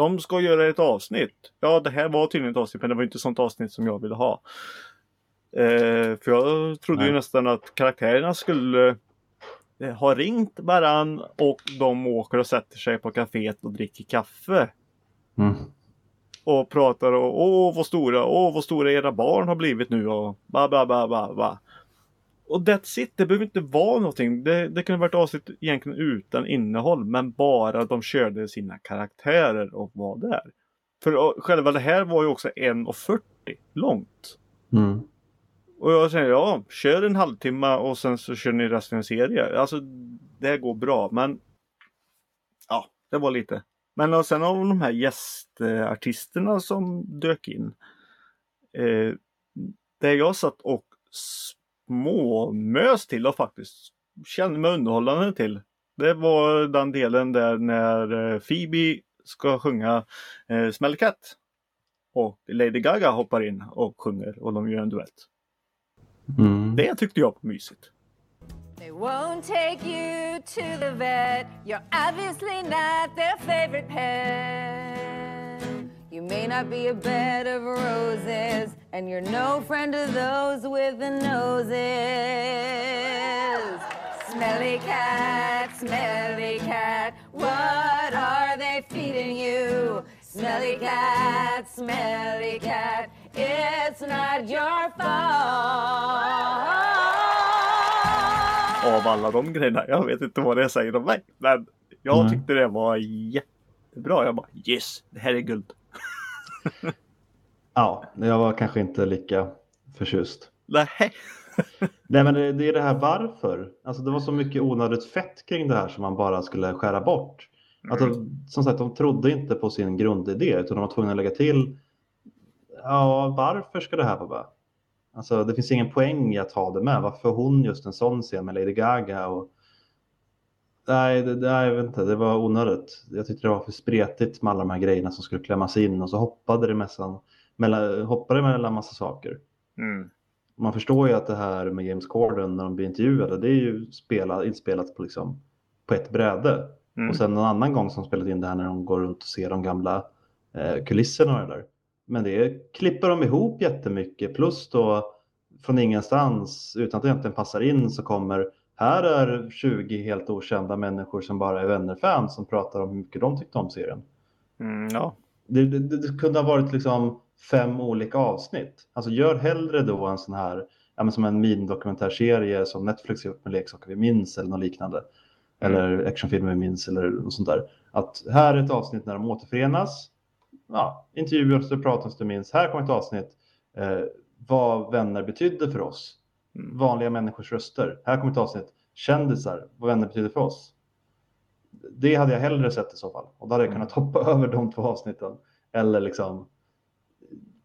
De ska göra ett avsnitt. Ja, det här var tydligen ett avsnitt, men det var inte sånt avsnitt som jag ville ha. Eh, för jag trodde ju Nej. nästan att karaktärerna skulle eh, ha ringt varann och de åker och sätter sig på kaféet och dricker kaffe. Mm. Och pratar och åh vad stora, åh vad stora era barn har blivit nu och ba ba ba ba ba. Och that's it, det behöver inte vara någonting. Det, det kunde varit avsnitt egentligen utan innehåll men bara de körde sina karaktärer och var där. För själva det här var ju också 1.40 långt. Mm. Och jag säger ja, kör en halvtimme och sen så kör ni resten av serien. Alltså det går bra men ja, det var lite. Men och sen av de här gästartisterna som dök in. Eh, det jag satt och småmös till och faktiskt kände mig underhållande till. Det var den delen där när eh, Phoebe ska sjunga eh, Smell Cat. Och Lady Gaga hoppar in och sjunger och de gör en duett. Mm. Det tyckte jag var mysigt. They won't take you to the vet. You're obviously not their favorite pet. You may not be a bed of roses, and you're no friend of those with the noses. Smelly cat, smelly cat, what are they feeding you? Smelly cat, smelly cat, it's not your fault. Av alla de grejerna. Jag vet inte vad det säger om mig. Men jag Nej. tyckte det var jättebra. Jag bara yes, det här är guld. Ja, jag var kanske inte lika förtjust. Nej. Nej men det, det är det här varför. Alltså det var så mycket onödigt fett kring det här som man bara skulle skära bort. Alltså, som sagt, de trodde inte på sin grundidé utan de var tvungna att lägga till. Ja, varför ska det här vara med? Alltså det finns ingen poäng i att ha det med. Varför hon just en sån scen med Lady Gaga? Och... Nej, det, nej, jag vet inte. Det var onödigt. Jag tyckte det var för spretigt med alla de här grejerna som skulle klämmas in och så hoppade det mellan, mellan, hoppade mellan massa saker. Mm. Man förstår ju att det här med James Corden när de blir intervjuade, det är ju spela, inspelat på, liksom, på ett bräde. Mm. Och sen någon annan gång som spelat in det här när de går runt och ser de gamla eh, kulisserna och det där. Men det klipper de ihop jättemycket. Plus då från ingenstans, utan att det egentligen passar in, så kommer här är 20 helt okända människor som bara är vänner-fans som pratar om hur mycket de tyckte om serien. Mm, ja. Det, det, det kunde ha varit liksom fem olika avsnitt. Alltså gör hellre då en sån här, ja, som en minidokumentärserie som Netflix gjort med leksaker vi minns eller något liknande. Eller actionfilmer vi minns eller något sånt där. Att här är ett avsnitt när de återförenas. Ja, intervjuer pratas det minst. Här kommer ett avsnitt eh, vad vänner betydde för oss. Mm. Vanliga människors röster. Här kommer ett avsnitt kändisar, vad vänner betyder för oss. Det hade jag hellre sett i så fall. Och då hade jag kunnat hoppa över de två avsnitten. Eller liksom.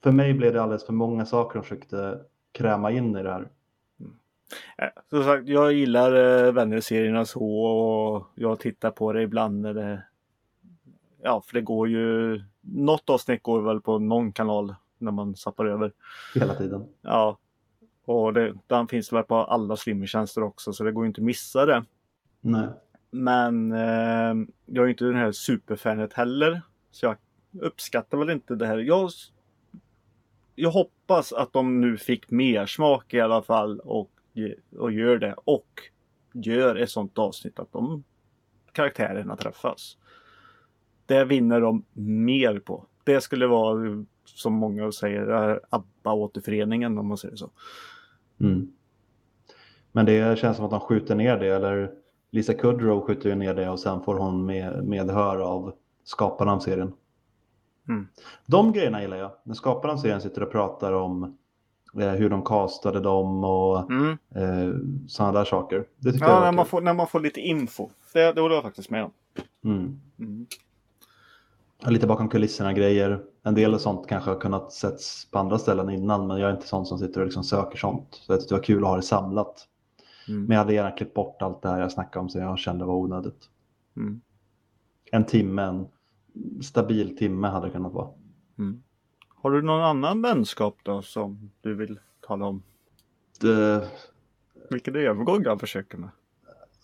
För mig blev det alldeles för många saker de försökte kräma in i det här. Eh, Som sagt, jag gillar eh, vänner-serierna så och jag tittar på det ibland när det... Ja, för det går ju... Något avsnitt går väl på någon kanal när man zappar över. Hela tiden. Ja. Och det, den finns väl på alla streamingtjänster också så det går inte att missa det. Nej. Men eh, jag är inte den här superfanet heller. Så jag uppskattar väl inte det här. Jag, jag hoppas att de nu fick mer smak i alla fall och, och gör det. Och gör ett sånt avsnitt att de karaktärerna träffas. Det vinner de mer på. Det skulle vara som många säger ABBA-återföreningen om man säger så. Mm. Men det känns som att de skjuter ner det. Eller Lisa Kudrow skjuter ju ner det och sen får hon med, medhör av skaparna av serien. Mm. De grejerna gillar jag. När skaparna av serien sitter och pratar om eh, hur de castade dem och Mm. eh, sådana där saker. Det jag Ja, var när man, får, när man får lite info. Det, det håller jag faktiskt med om. Mm. Lite bakom kulisserna grejer. En del sånt kanske har kunnat setts på andra ställen innan men jag är inte sån som sitter och liksom söker sånt. Så jag tyckte det var kul att ha det samlat. Mm. Men jag hade gärna klippt bort allt det här jag snackade om så jag kände var onödigt. Mm. En timme, en stabil timme hade det kunnat vara. Mm. Har du någon annan vänskap då som du vill tala om? Det, Vilken övergång jag försöker med.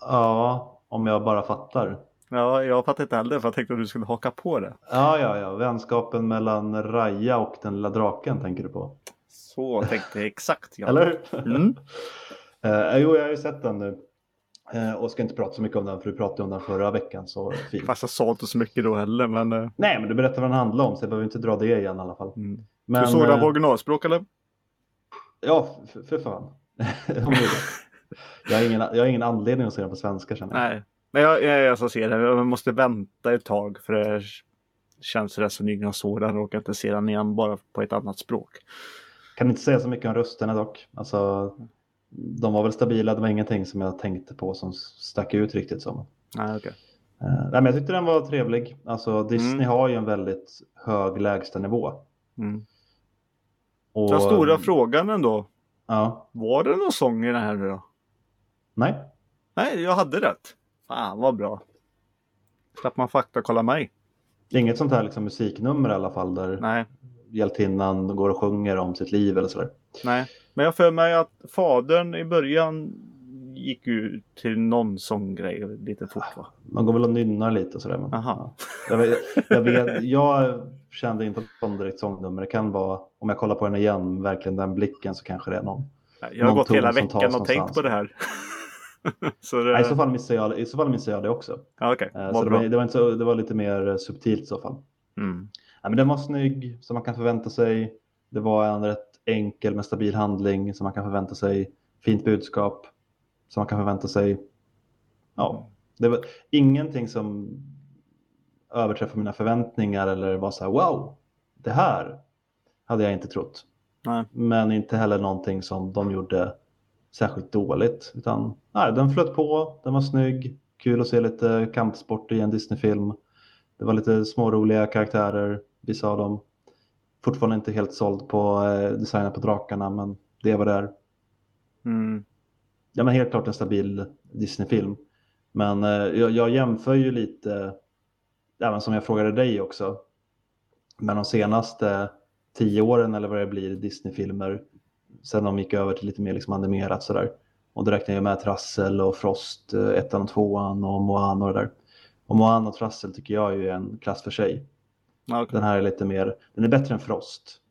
ja, om jag bara fattar. Ja, jag fattar inte heller för jag tänkte att du skulle haka på det. Ja, ja, ja. Vänskapen mellan Raja och den lilla draken tänker du på. Så tänkte jag exakt. Ja. Eller? Mm. Eh, jo, jag har ju sett den nu. Eh, och ska inte prata så mycket om den för du pratade om den förra veckan så fint. Fast jag sa inte så mycket då heller. Men, eh, Nej, men du berättar vad den handlar om så jag behöver inte dra det igen i alla fall. mm. Men, du såg den på originalspråk eller? Ja, för, för fan. Jag, har ingen, jag har ingen anledning att se den på svenska känner jag. Nej. Men jag, jag, jag ska se det. Jag måste vänta ett tag för det känns rätt så när jag såg den och inte se den igen bara på ett annat språk. Kan inte säga så mycket om rösterna dock. Alltså, de var väl stabila, det var ingenting som jag tänkte på som stack ut riktigt som. Nej, okej. Eh, nej, men jag tyckte den var trevlig. Alltså, Disney Mm. har ju en väldigt hög lägstanivå. Mm. Och, Den stora frågan ändå. Ja, Var det någon sång i den här nu då? nej. Nej, jag hade rätt. Fan vad bra. Slapp man fakta kolla mig. Inget sånt här liksom, musiknummer i alla fall där Nej, hjältinnan går och sjunger om sitt liv eller sådär. nej. Men jag för mig att fadern i början gick ju till någon sån grej lite fort va? Man går väl och nynnar lite och sådär. Men, Aha. ja. jag, vet, jag, vet, jag kände inte att det var direkt sångnummer. Det kan vara, om jag kollar på den igen, verkligen den blicken så kanske det är någon. Jag har Någon gått hela veckan och tänkt på det här. så det... Nej, I så fall missade jag, i så fall missade jag det också. ja, okej. Eh, Så det, var, det, var inte så, det var lite mer eh, subtilt i så fall. Mm. Ja, men den var snygg som man kan förvänta sig. Det var en rätt enkel men stabil handling som man kan förvänta sig. Fint budskap som man kan förvänta sig. Ja, det var ingenting som överträffar mina förväntningar eller var så här wow, det här hade jag inte trott. Nej. Men inte heller någonting som de gjorde särskilt dåligt. Utan nej, den flöt på, den var snygg, kul att se lite kampsport i en Disney-film. Det var lite småroliga karaktärer, vissa av dem. Fortfarande inte helt såld på eh, designen på drakarna, men det var där. Mm. Ja, men helt klart en stabil Disney-film. Men eh, jag, jag jämför ju lite, även som jag frågade dig också, med de senaste tio åren eller vad det blir Disney-filmer. Sen de gick över till lite mer liksom animerat sådär. Och då räknar jag med Trassel och Frost, eh, ettan och tvåan och Moana och det där. Och Moana och Trassel tycker jag är ju en klass för sig. Okej. Den här är lite mer, den är bättre än Frost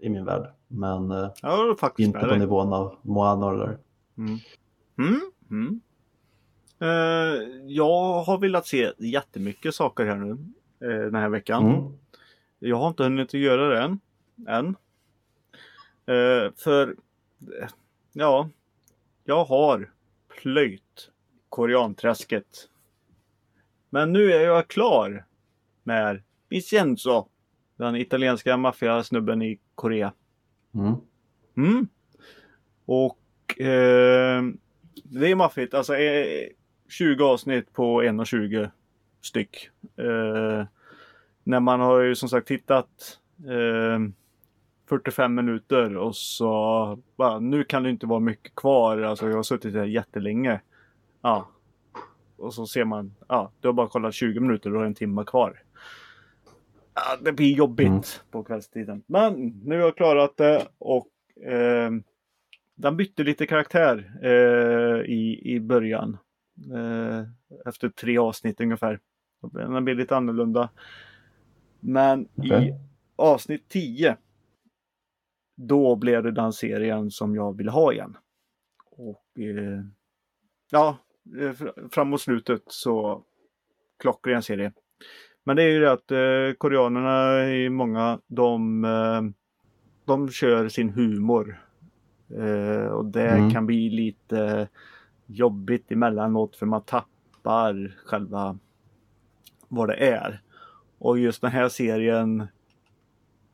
i min värld. Men eh, Ja, inte på nivån av Moana och det där. Mm. Mm. Mm. Eh, jag har velat se jättemycket saker här nu eh, den här veckan. Mm. Jag har inte hunnit göra det än. än. Eh, för ja, jag har plöjt koreanträsket. Men nu är jag klar med Vincenzo. Den italienska maffiasnubben i Korea. Mm. Mm. Och eh, det är maffigt. Alltså eh, 20 avsnitt på 1,20 styck. Eh, när man har ju som sagt tittat eh, 45 minuter och så bara, nu kan det inte vara mycket kvar. Alltså jag har suttit här jättelänge. Ja. Och så ser man, ja, du har bara kollat 20 minuter och har en timme kvar. Ja, det blir jobbigt Mm. på kvällstiden. Men nu har jag klarat det och eh, den bytte lite karaktär eh, i, i början. Eh, efter tre avsnitt ungefär. Den blir lite annorlunda. Men Okej. i avsnitt 10 då blev det den serien som jag ville ha igen. Och eh, ja, eh, fr- framåt slutet så klockren serie. Men det är ju det att eh, koreanerna i många, de, eh, de kör sin humor. Eh, och det Mm. kan bli lite jobbigt emellanåt för man tappar själva vad det är. Och just den här serien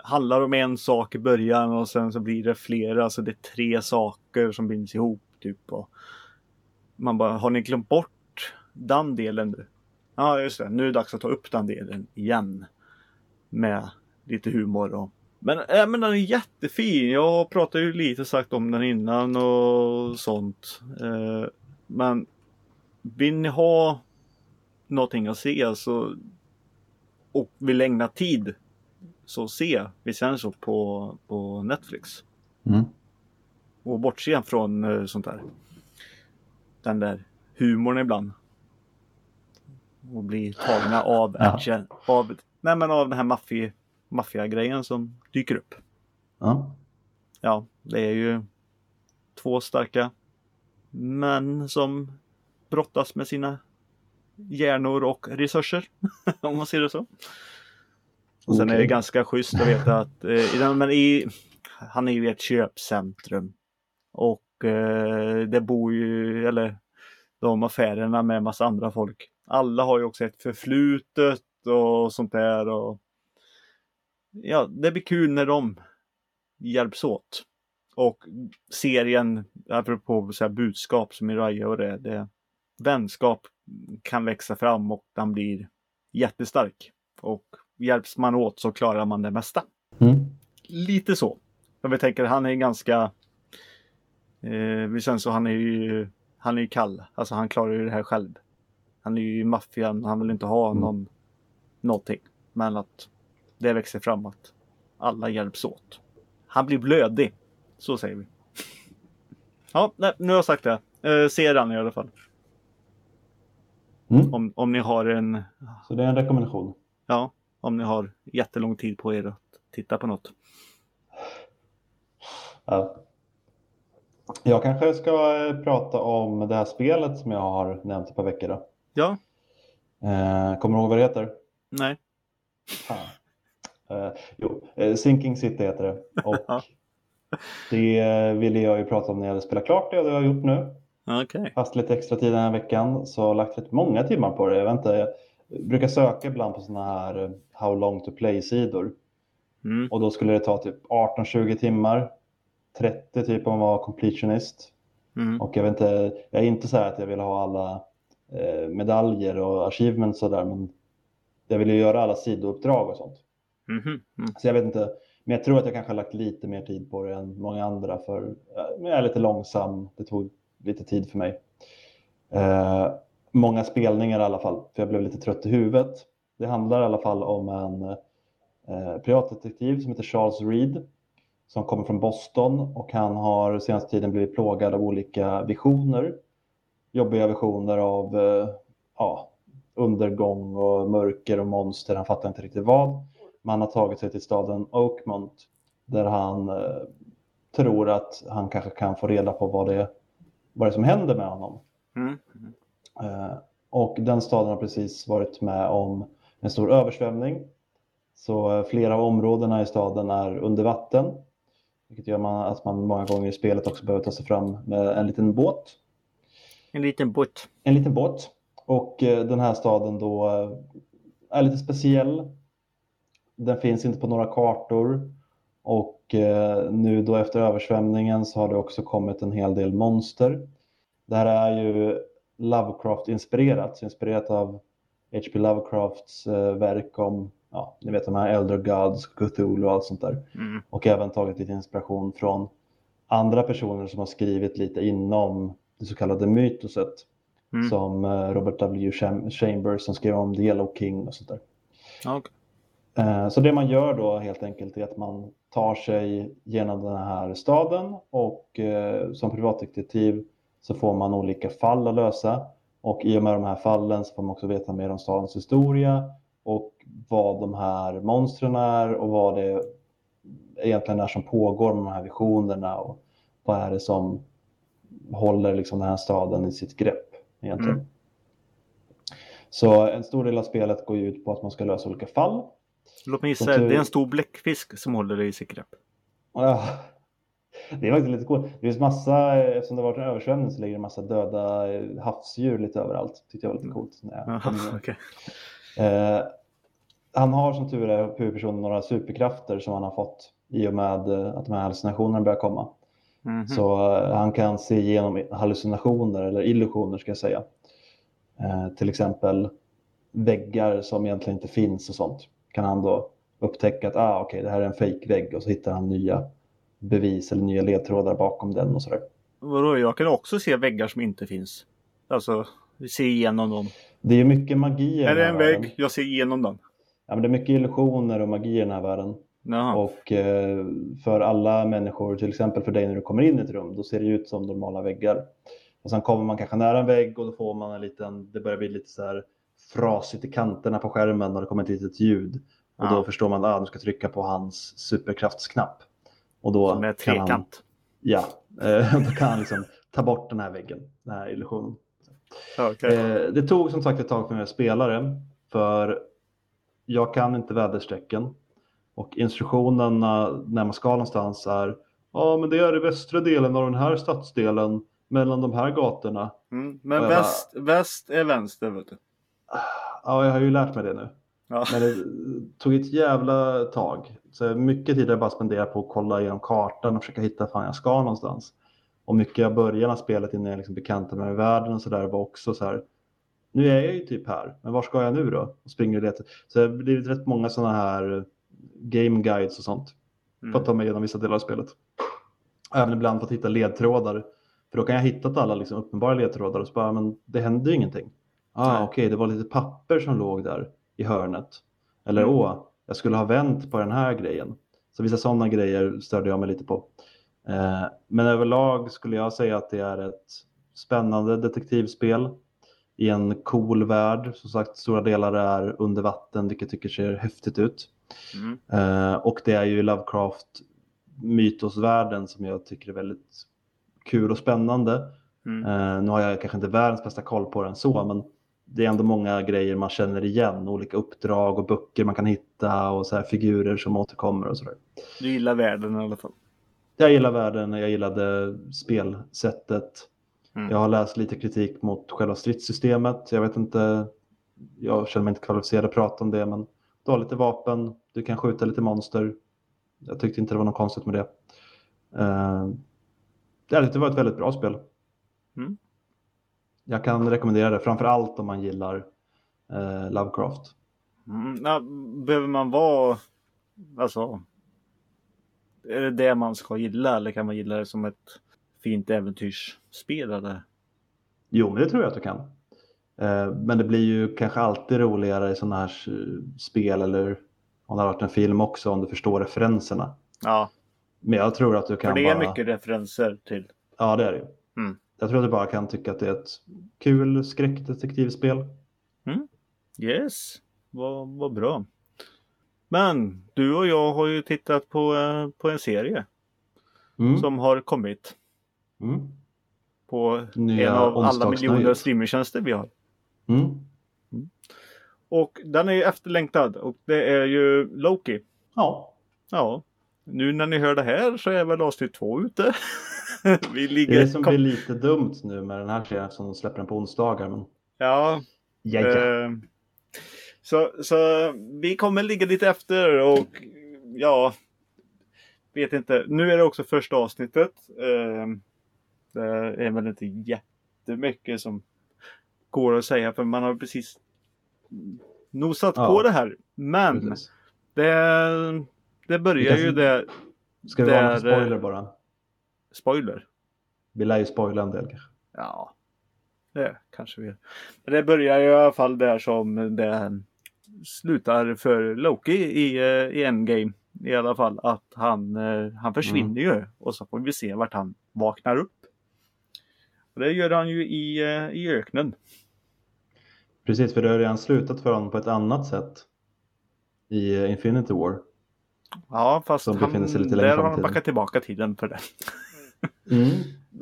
handlar om en sak i början och sen så blir det flera, så det är tre saker som binds ihop. Typ. Och man bara, har ni glömt bort den delen nu? Ja, just det. Nu är det dags att ta upp den delen igen. Med lite humor och men, äh, men den är jättefin. Jag pratade ju lite sagt om den innan och sånt. Eh, men vill ni ha någonting att se så och vill ägna tid så se Vincenzo på, på Netflix. Mm. Och bortse från eh, sånt där. Den där humorn ibland. Och bli tagna av Ja. action. Av, nej men av den här maffi, maffiagrejen som dyker upp. Ja. Ja, det är ju två starka män som brottas med sina hjärnor och resurser. om man ser det så. Och sen är det ganska schysst att veta att eh, i den- men i, han är ju i ett köpcentrum. Och eh, det bor ju, eller de affärerna med massa andra folk. Alla har ju också ett förflutet och sånt där. Och, ja, det blir kul när de hjälps åt. Och serien, apropå så här budskap som i Raya och det, det, vänskap kan växa fram och den blir jättestark. Och hjälps man åt så klarar man det mesta. Mm. Lite så. Jag vet, tänker, han är ganska... Eh, sen så han är ju han är ju kall. Alltså han klarar ju det här själv. Han är ju i maffian. Han vill inte ha Mm. någon, någonting. Men att det växer fram att alla hjälps åt. Han blir blödig. Så säger vi. Ja, nej, nu har jag sagt det. Eh, se den i alla fall. Mm. Om, om ni har en, Så det är en rekommendation. ja, om ni har jättelång tid på er att titta på något. Ja. Jag kanske ska eh, prata om det här spelet som jag har nämnt ett par veckor. Då. Ja, Eh, kommer du ihåg vad det heter? nej. Eh, jo, Sinking City heter det. Och det ville jag ju prata om när jag hade spelat klart det och det har jag gjort nu. Okej. Haft lite extra tid den här veckan så jag har lagt rätt många timmar på det. Jag, vet inte, jag brukar söka ibland på sådana här eh, how long to play-sidor. Mm. Och då skulle det ta typ 18-20 timmar. 30 typ om man var completionist. Mm. Och jag vet inte, jag är inte så här att jag vill ha alla eh, medaljer och achievements och där, men jag vill ju göra alla sidouppdrag och sånt. Mhm. Mm. Så jag vet inte, men jag tror att jag kanske har lagt lite mer tid på det än många andra för jag är lite långsam. Det tog lite tid för mig. Eh, många spelningar i alla fall, för jag blev lite trött i huvudet. Det handlar i alla fall om en eh, privatdetektiv som heter Charles Reed som kommer från Boston och han har senaste tiden blivit plågad av olika visioner. Jobbiga visioner av eh, ja, undergång och mörker och monster. Han fattar inte riktigt vad. Men han har tagit sig till staden Oakmont där han eh, tror att han kanske kan få reda på vad det, vad det är som händer med honom. Mm. mm och den staden har precis varit med om en stor översvämning. Så eh, flera av områdena i staden är under vatten. Vilket gör man, att man många gånger i spelet också behöver ta sig fram med en liten båt. En liten butt. En liten båt. Och eh, den här staden då eh, är lite speciell. Den finns inte på några kartor. Och eh, nu då efter översvämningen så har det också kommit en hel del monster. Det här är ju Lovecraft-inspirerat, inspirerat av H.P. Lovecrafts eh, verk om, ja, ni vet de här Elder Gods, Cthulhu och allt sånt där. Mm. Och även tagit lite inspiration från andra personer som har skrivit lite inom det så kallade mytoset. Mm. Som eh, Robert W. Cham- Chambers som skrev om The Yellow King och sånt där. Okej. Eh, Så det man gör då helt enkelt är att man tar sig genom den här staden och som privatdetektiv så får man olika fall att lösa och i och med de här fallen så får man också veta mer om stadens historia och vad de här monstren är och vad det egentligen är som pågår med de här visionerna och vad är det som håller liksom den här staden i sitt grepp egentligen. Mm. Så en stor del av spelet går ju ut på att man ska lösa olika fall Låt mig gissa, det är en stor bläckfisk som håller dig i sitt grepp. Ja, det är faktiskt lite coolt. Det finns massa, eftersom det har varit en översvämning så ligger det massa döda eh, havsdjur lite överallt. Tyckte jag var lite coolt. När jag okej. eh, han har som tur är huvudpersonen några superkrafter som han har fått i och med eh, att de här hallucinationerna börjar komma. Mhm. Så eh, han kan se igenom hallucinationer eller illusioner ska jag säga. Eh, till exempel väggar som egentligen inte finns och sånt. Kan han då upptäcka att ah, okay, det här är en fejkvägg och så hittar han nya bevis eller nya ledtrådar bakom den och sådär. Vadå, jag kan också se väggar som inte finns. Alltså, se igenom dem. Det är mycket magi i Här den är här en världen. vägg, jag ser igenom den. Ja, men det är mycket illusioner och magi i den här världen. Jaha. Och eh, för alla människor, till exempel för dig när du kommer in i ett rum, då ser det ut som normala väggar. Och sen kommer man kanske nära en vägg och då får man en liten, det börjar bli lite så här frasigt i kanterna på skärmen och det kommer ett litet ljud. Och Ja. då förstår man att ah, du ska trycka på hans superkraftsknapp. Och då Som är kan han, trekant. ja, eh, då kan han liksom ta bort den här väggen, den här illusionen. Okej. Eh, det tog som sagt ett tag för mig att spela det. För jag kan inte väderstrecken. Och instruktionerna när man ska någonstans är Ja men det är i västra delen av den här stadsdelen mellan de här gatorna. Mm. Men jag bara- väst, väst är vänster, vet du. Ja jag har ju lärt mig det nu. Ja. Men det tog ett jävla tag. Så mycket tid har jag bara spenderat på att kolla igenom kartan och försöka hitta fan jag ska någonstans. Och mycket av början av spelet innan jag liksom bekantade mig med världen och sådär var också så här. Nu är jag ju typ här, men var ska jag nu då? Och springer och letar. Så det har blivit rätt många sådana här game guides och sånt. För att Mm. ta mig igenom vissa delar av spelet. Även ibland fått hitta ledtrådar. För då kan jag hitta alla liksom uppenbara ledtrådar och så bara, men det händer ju ingenting. Ah. Okej, det var lite papper som låg där i hörnet. Eller Mm. åh, jag skulle ha vänt på den här grejen. Så vissa sådana grejer störde jag mig lite på. Eh, men överlag skulle jag säga att det är ett spännande detektivspel i en cool värld. Som sagt, stora delar är under vatten, vilket jag tycker ser häftigt ut. Mm. Eh, och det är ju Lovecraft mytosvärlden som jag tycker är väldigt kul och spännande. Mm. Eh, nu har jag kanske inte världens bästa koll på den så, men det är ändå många grejer man känner igen. Olika uppdrag och böcker man kan hitta och så här figurer som återkommer och sådär. Du gillar världen i alla fall. Jag gillar världen, jag gillade spelsättet. Mm. Jag har läst lite kritik mot själva stridssystemet. Jag vet inte, jag känner mig inte kvalificerad att prata om det, men du har lite vapen, du kan skjuta lite monster. Jag tyckte inte det var något konstigt med det. Uh, det var ett väldigt bra spel. Mm. Jag kan rekommendera det, framför allt om man gillar uh, Lovecraft. Mm. Behöver man vara, alltså, är det det man ska gilla eller kan man gilla det som ett fint äventyrsspel? Eller? Jo, men det tror jag att du kan. Uh, men det blir ju kanske alltid roligare i sådana här spel eller om det har varit en film också om du förstår referenserna. Ja. Men jag tror att du kan För det är bara... mycket referenser till. Ja, det är det Mm. Jag tror att du bara kan tycka att det är ett kul skräckdetektivspel. Yes, vad, vad bra. Men du och jag har ju tittat på, eh, på en serie Mm. som har kommit Mm. på Nya en av alla miljoner streamingtjänster vi har. Mm. Och den är ju efterlängtad och det är ju Loki. Ja, Ja, nu när ni hör det här så är väl avsnitt två ute. vi det ligger... är det som blir lite dumt nu med den här serien eftersom de släpper den på onsdagar. Men... Ja, Ja, ja. Eh, så, så vi kommer ligga lite efter och ja, vet inte. Nu är det också första avsnittet. Eh, det är väl inte jättemycket som går att säga för man har precis nosat Ja. på det här. Men Precis. det, det börjar ju det. Ska vi där, eh, spoiler bara? Spoiler. Vi lär ju spoila en del kanske. Ja, det kanske vi gör. Men det börjar ju i alla fall där som det slutar för Loki i, eh, i Endgame. I alla fall att han, eh, han försvinner ju och så får vi se vart han vaknar upp. Och det gör han ju i, eh, i öknen. Precis, för det har redan slutat för honom på ett annat sätt i Infinity War. Ja, fast han, där har han backat tillbaka tiden för det. Mm.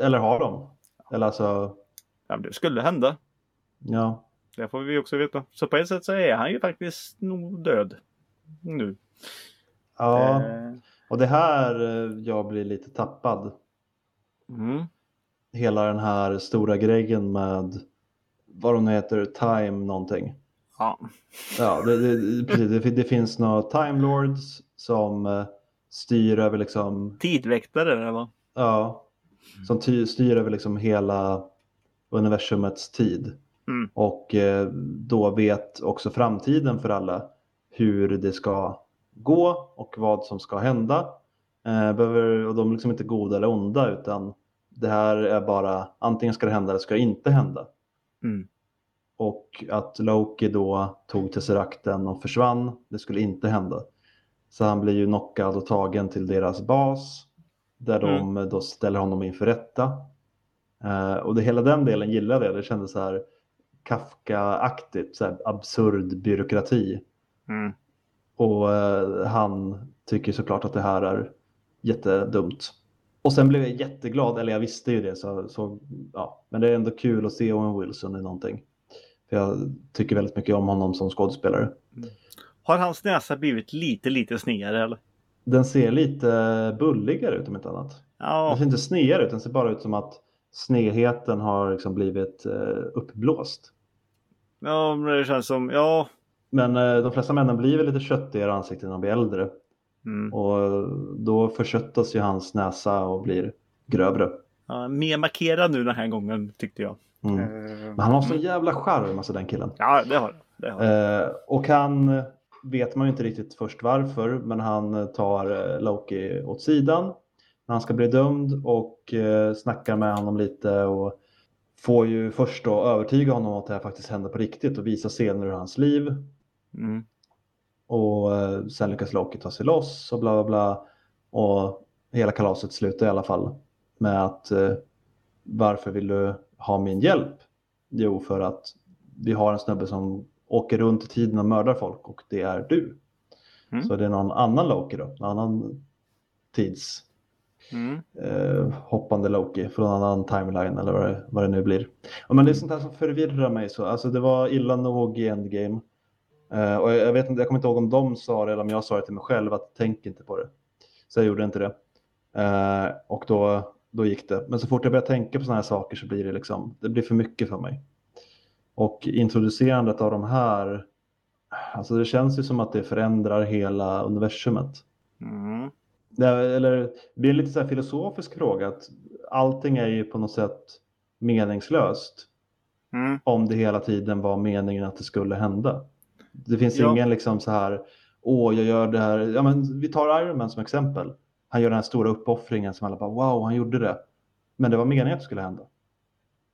Eller har de? Eller alltså, Ja, det skulle hända. ja. Det får vi också veta. Så på ett sätt så är han ju faktiskt nog död. Nu. Ja, Eh, och det här eh, jag blir lite tappad. mm. Hela den här stora grejen med vad de nu heter, Time någonting. Ja. Ja, det, det, precis, det, det finns några Time Lords som eh, styr över liksom, Tidväktare eller vad? Ja, som ty, styr över liksom hela universumets tid. Mm. Och eh, då vet också framtiden för alla hur det ska gå och vad som ska hända. Eh, behöver, och de är liksom inte goda eller onda utan det här är bara antingen ska det hända eller ska det inte hända. Mm. Och att Loki då tog Tesseracten och försvann, det skulle inte hända. Så han blir ju knockad och tagen till deras bas där de då ställer honom inför rätta. Eh, och det, hela den delen gillade jag, det kändes så här Kafka-aktigt, så här absurd byråkrati. Mm. Och eh, han tycker såklart att det här är jättedumt. Och sen blev jag jätteglad, eller jag visste ju det, så, så, ja. men det är ändå kul att se Owen Wilson i någonting. För jag tycker väldigt mycket om honom som skådespelare. Har hans näsa blivit lite, lite snedare eller? Den ser lite bulligare ut om inte annat. Den Ja, ser inte snedare ut, den ser bara ut som att snedheten har liksom blivit eh, uppblåst. ja men det känns som, ja. Men eh, de flesta männen blir väl lite köttigare i ansiktet när de blir äldre. Mm. Och då förköttas ju hans näsa och blir grövre. ja. Mer markerad nu den här gången tyckte jag. Mm. Eh, Men han har sån jävla charm, alltså den killen. Ja, det har det. Har. det. Eh, och han vet man ju inte riktigt först varför, men han eh, tar eh, Loki åt sidan när han ska bli dömd och eh, snackar med honom lite och får ju först då övertyga honom om att det här faktiskt händer på riktigt och visa scener ur hans liv. Mm. Och sen lyckas Loki ta sig loss och bla bla bla. Och hela kalaset slutar i alla fall med att varför vill du ha min hjälp? Jo, för att vi har en snubbe som åker runt i tiden och mördar folk och det är du. Mm. Så det är någon annan Loki då, en annan tids Mm. eh, hoppande Loki från en annan timeline eller vad det, vad det nu blir. Ja, men det är sånt här som förvirrar mig så. Alltså det var illa nog i Endgame. Eh, och jag, vet inte, jag kommer inte ihåg om de sa det eller om jag sa det till mig själv att tänk inte på det. Så jag gjorde inte det. Eh, och då, då gick det. Men så fort jag börjar tänka på sådana här saker så blir det liksom, det blir för mycket för mig. Och introducerandet av de här, alltså det känns ju som att det förändrar hela universumet. Mm. Eller, det blir en lite så filosofisk fråga. Att allting är ju på något sätt meningslöst Mm. om det hela tiden var meningen att det skulle hända. Det finns Ja. ingen liksom så här, åh jag gör det här. Ja, men vi tar Iron Man som exempel. Han gör den här stora uppoffringen som alla bara, wow han gjorde det. Men det var meningen att det skulle hända.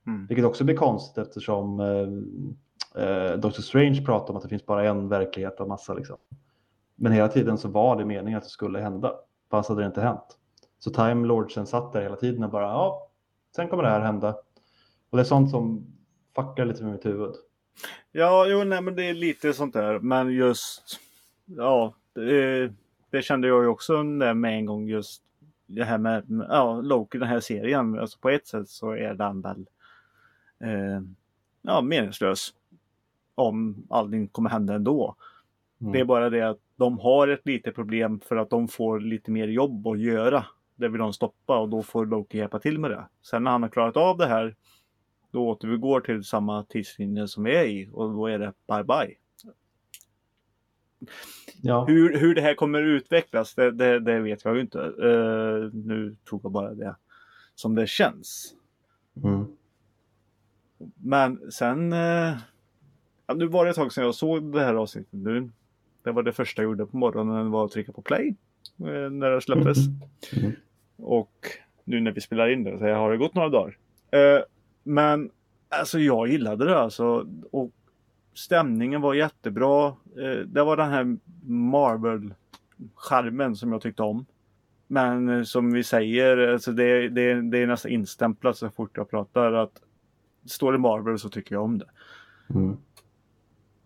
Mm. Vilket också blir konstigt eftersom eh, eh, Doctor Strange pratar om att det finns bara en verklighet av massa. Liksom. Men hela tiden så var det meningen att det skulle hända. Fast hade det inte hänt. Så Time Lordsen satt där hela tiden och bara, ja, sen kommer det här hända. Och det är sånt som fuckar lite med mitt huvud. Ja, jo, nej, men det är lite sånt där. Men just, ja, det, det kände jag ju också med en gång just det här med, med- ja, Loki, den här serien. Alltså på ett sätt så är den väl, eh, ja, meningslös. Om allting kommer hända ändå. Mm. Det är bara det att de har ett litet problem för att de får lite mer jobb att göra. Det vill de stoppa och då får Loki hjälpa till med det. Sen när han har klarat av det här då återgår till samma tidslinje som vi är i och då är det bye bye. Ja. Hur, hur det här kommer utvecklas det, det, det vet jag ju inte. Eh, nu tog jag bara det som det känns. Mm. Men sen... Eh, ja, nu var det ett tag sedan jag såg det här avsnittet. Nu, det var det första jag gjorde på morgonen var att trycka på play. Eh, när det släpptes. Mm. Och nu när vi spelar in det så har det gått några dagar. Eh, men alltså jag gillade det alltså. Och stämningen var jättebra. Eh, det var den här Marvel-charmen som jag tyckte om. Men eh, som vi säger, alltså det, det, det är nästan instämplat så fort jag pratar att står det Marvel så tycker jag om det. Mm.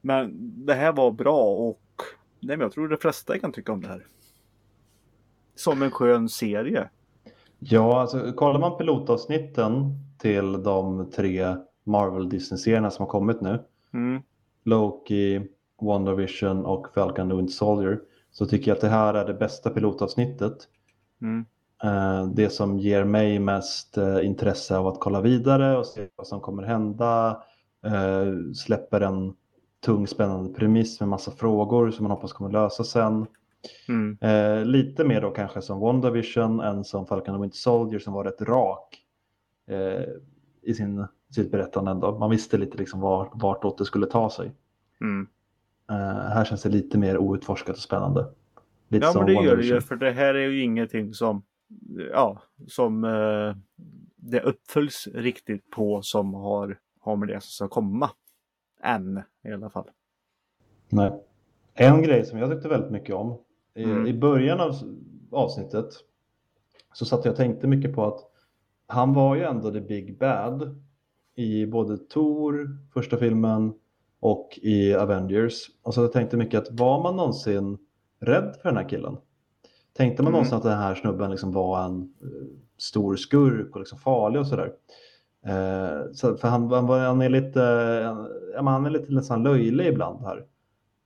Men det här var bra och nej, men jag tror de flesta kan tycka om det här. Som en skön serie. Ja, alltså kollar man pilotavsnitten till de tre Marvel Disney-serierna som har kommit nu, Mm. Loki, WandaVision och Falcon and Winter Soldier, så tycker jag att det här är det bästa pilotavsnittet. Mm. Eh, Det som ger mig mest eh, intresse av att kolla vidare och se vad som kommer hända. Eh, Släpper en tung spännande premiss med massa frågor som man hoppas kommer lösa sen. Mm. Eh, lite mer då kanske som WandaVision än som Falcon and Winter Soldier som var rätt rak eh, i sin, sitt berättande ändå. Man visste lite liksom var, vartåt det skulle ta sig. Mm. Eh, här känns det lite mer outforskat och spännande. Lite Ja men det gör det ju för det här är ju ingenting som ja, som eh, det uppföljs riktigt på som har, har med det som ska komma. Än i alla fall. Nej. En grej som jag tyckte väldigt mycket om. I, Mm. I början av avsnittet så satt jag och tänkte mycket på att han var ju ändå the big bad i både Thor, första filmen och i Avengers. Och så jag tänkte mycket att var man någonsin rädd för den här killen? Tänkte man Mm. någonsin att den här snubben liksom var en eh, stor skurk och liksom farlig och sådär? Eh, så, för han, han, han är lite, ja, men han är lite nästan löjlig ibland här.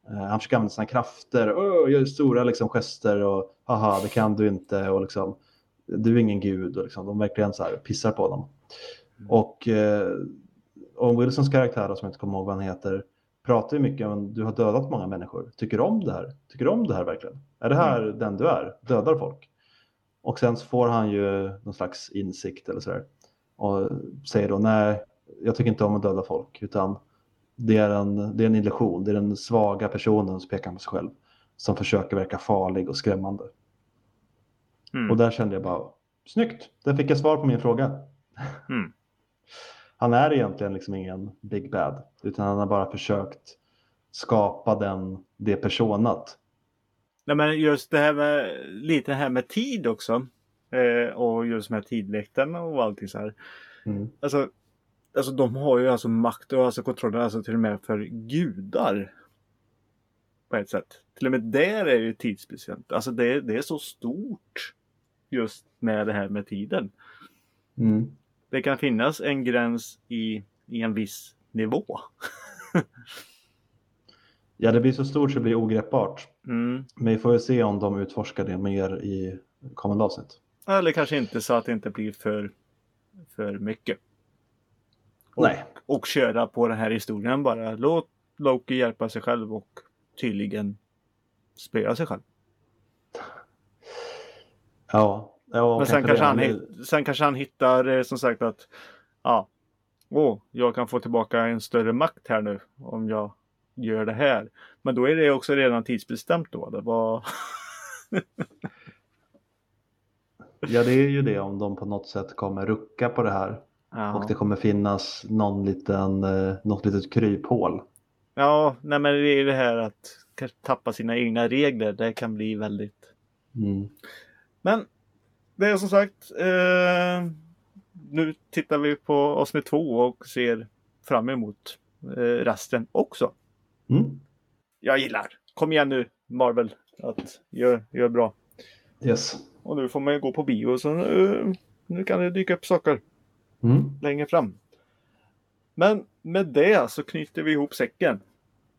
Eh, han försöker använda sina krafter, Åh, gör stora liksom, gester och haha, det kan du inte och liksom, du är ingen gud och liksom, de verkligen så här pissar på dem. Och eh, om Wilsons karaktär, då, som jag inte kommer ihåg vad han heter, pratar ju mycket om du har dödat många människor. Tycker du om det här? Tycker du om det här verkligen? Är det här den du är? Dödar folk? Och sen så får han ju någon slags insikt eller sådär. Och säger då nej, jag tycker inte om att döda folk utan det är en, det är en illusion. Det är den svaga personen som pekar på sig själv. Som försöker verka farlig och skrämmande. Mm. Och där kände jag bara, snyggt, där fick jag svar på min fråga. Mm. Han är egentligen liksom ingen big bad, utan han har bara försökt skapa den, det personat. Nej, men just det här med lite här med tid också. Eh, och just med tidläktarna och allting så här. Mm. Alltså, alltså de har ju alltså makt och alltså kontroll alltså till och med för gudar. På ett sätt. Till och med där är ju tidsbestämt. Alltså det, det är så stort. just med det här med tiden. Mm. Det kan finnas en gräns i, i en viss nivå. Ja, det blir så stort så det blir ogreppbart. Mm. Men vi får ju se om de utforskar det mer i kommande avsnitt. Eller kanske inte så att det inte blir för, för mycket. Och, Nej. och köra på den här historien bara. Låt Loki hjälpa sig själv och tydligen spöa sig själv. Ja, ja Men sen kanske, han, hit- sen kanske han hittar eh, som sagt att ja, åh, jag kan få tillbaka en större makt här nu om jag gör det här. Men då är det också redan tidsbestämt då. Det var... Ja, det är ju det om de på något sätt kommer rucka på det här. Ja. Och det kommer finnas någon liten, eh, något litet kryphål. Ja, nej men det är det här att kanske tappa sina egna regler. Det kan bli väldigt... Mm. Men det är som sagt. Eh, nu tittar vi på avsnitt två och ser fram emot eh, resten också. Mm. Jag gillar. Kom igen nu Marvel. Att gör, gör bra. Yes. Och nu får man ju gå på bio så nu, nu kan det dyka upp saker Mm. längre fram. Men med det så knyter vi ihop säcken.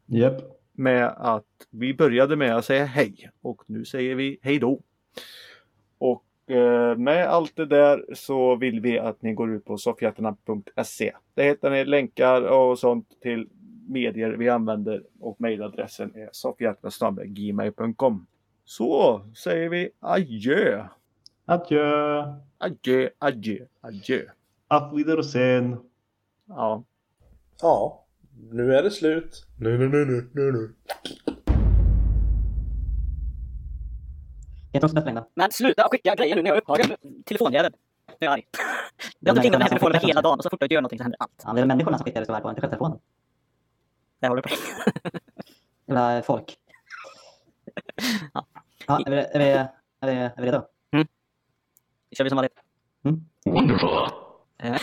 Japp. med att vi började med att säga hej och nu säger vi hej då. Och med allt det där så vill vi att ni går ut på soffhjältarna.se. Där hittar ni länkar och sånt till medier vi använder och mejladressen är soffhjältarna.gmail.com. Så säger vi adjö, Adjö. adjö, adjö, adjö. Auf Wiedersehen. Ja. Ja, nu är det slut. Nu, nu, nu, nu, nu, nu. Jag tror också bäst Men sluta skicka grejer nu när jag är upptagen. Telefonjävel. Jag är arg. Jag har inte ringt den här telefonen hela dagen och så fort jag gör någonting så händer allt. Ja, det är människorna som skickar det så på, inte själva telefonen. Där håller du på. Jävla folk. Ja. Ja, är vi, är vi, är vi, är vi redo? Kör vi som vanligt. Mm. Eh,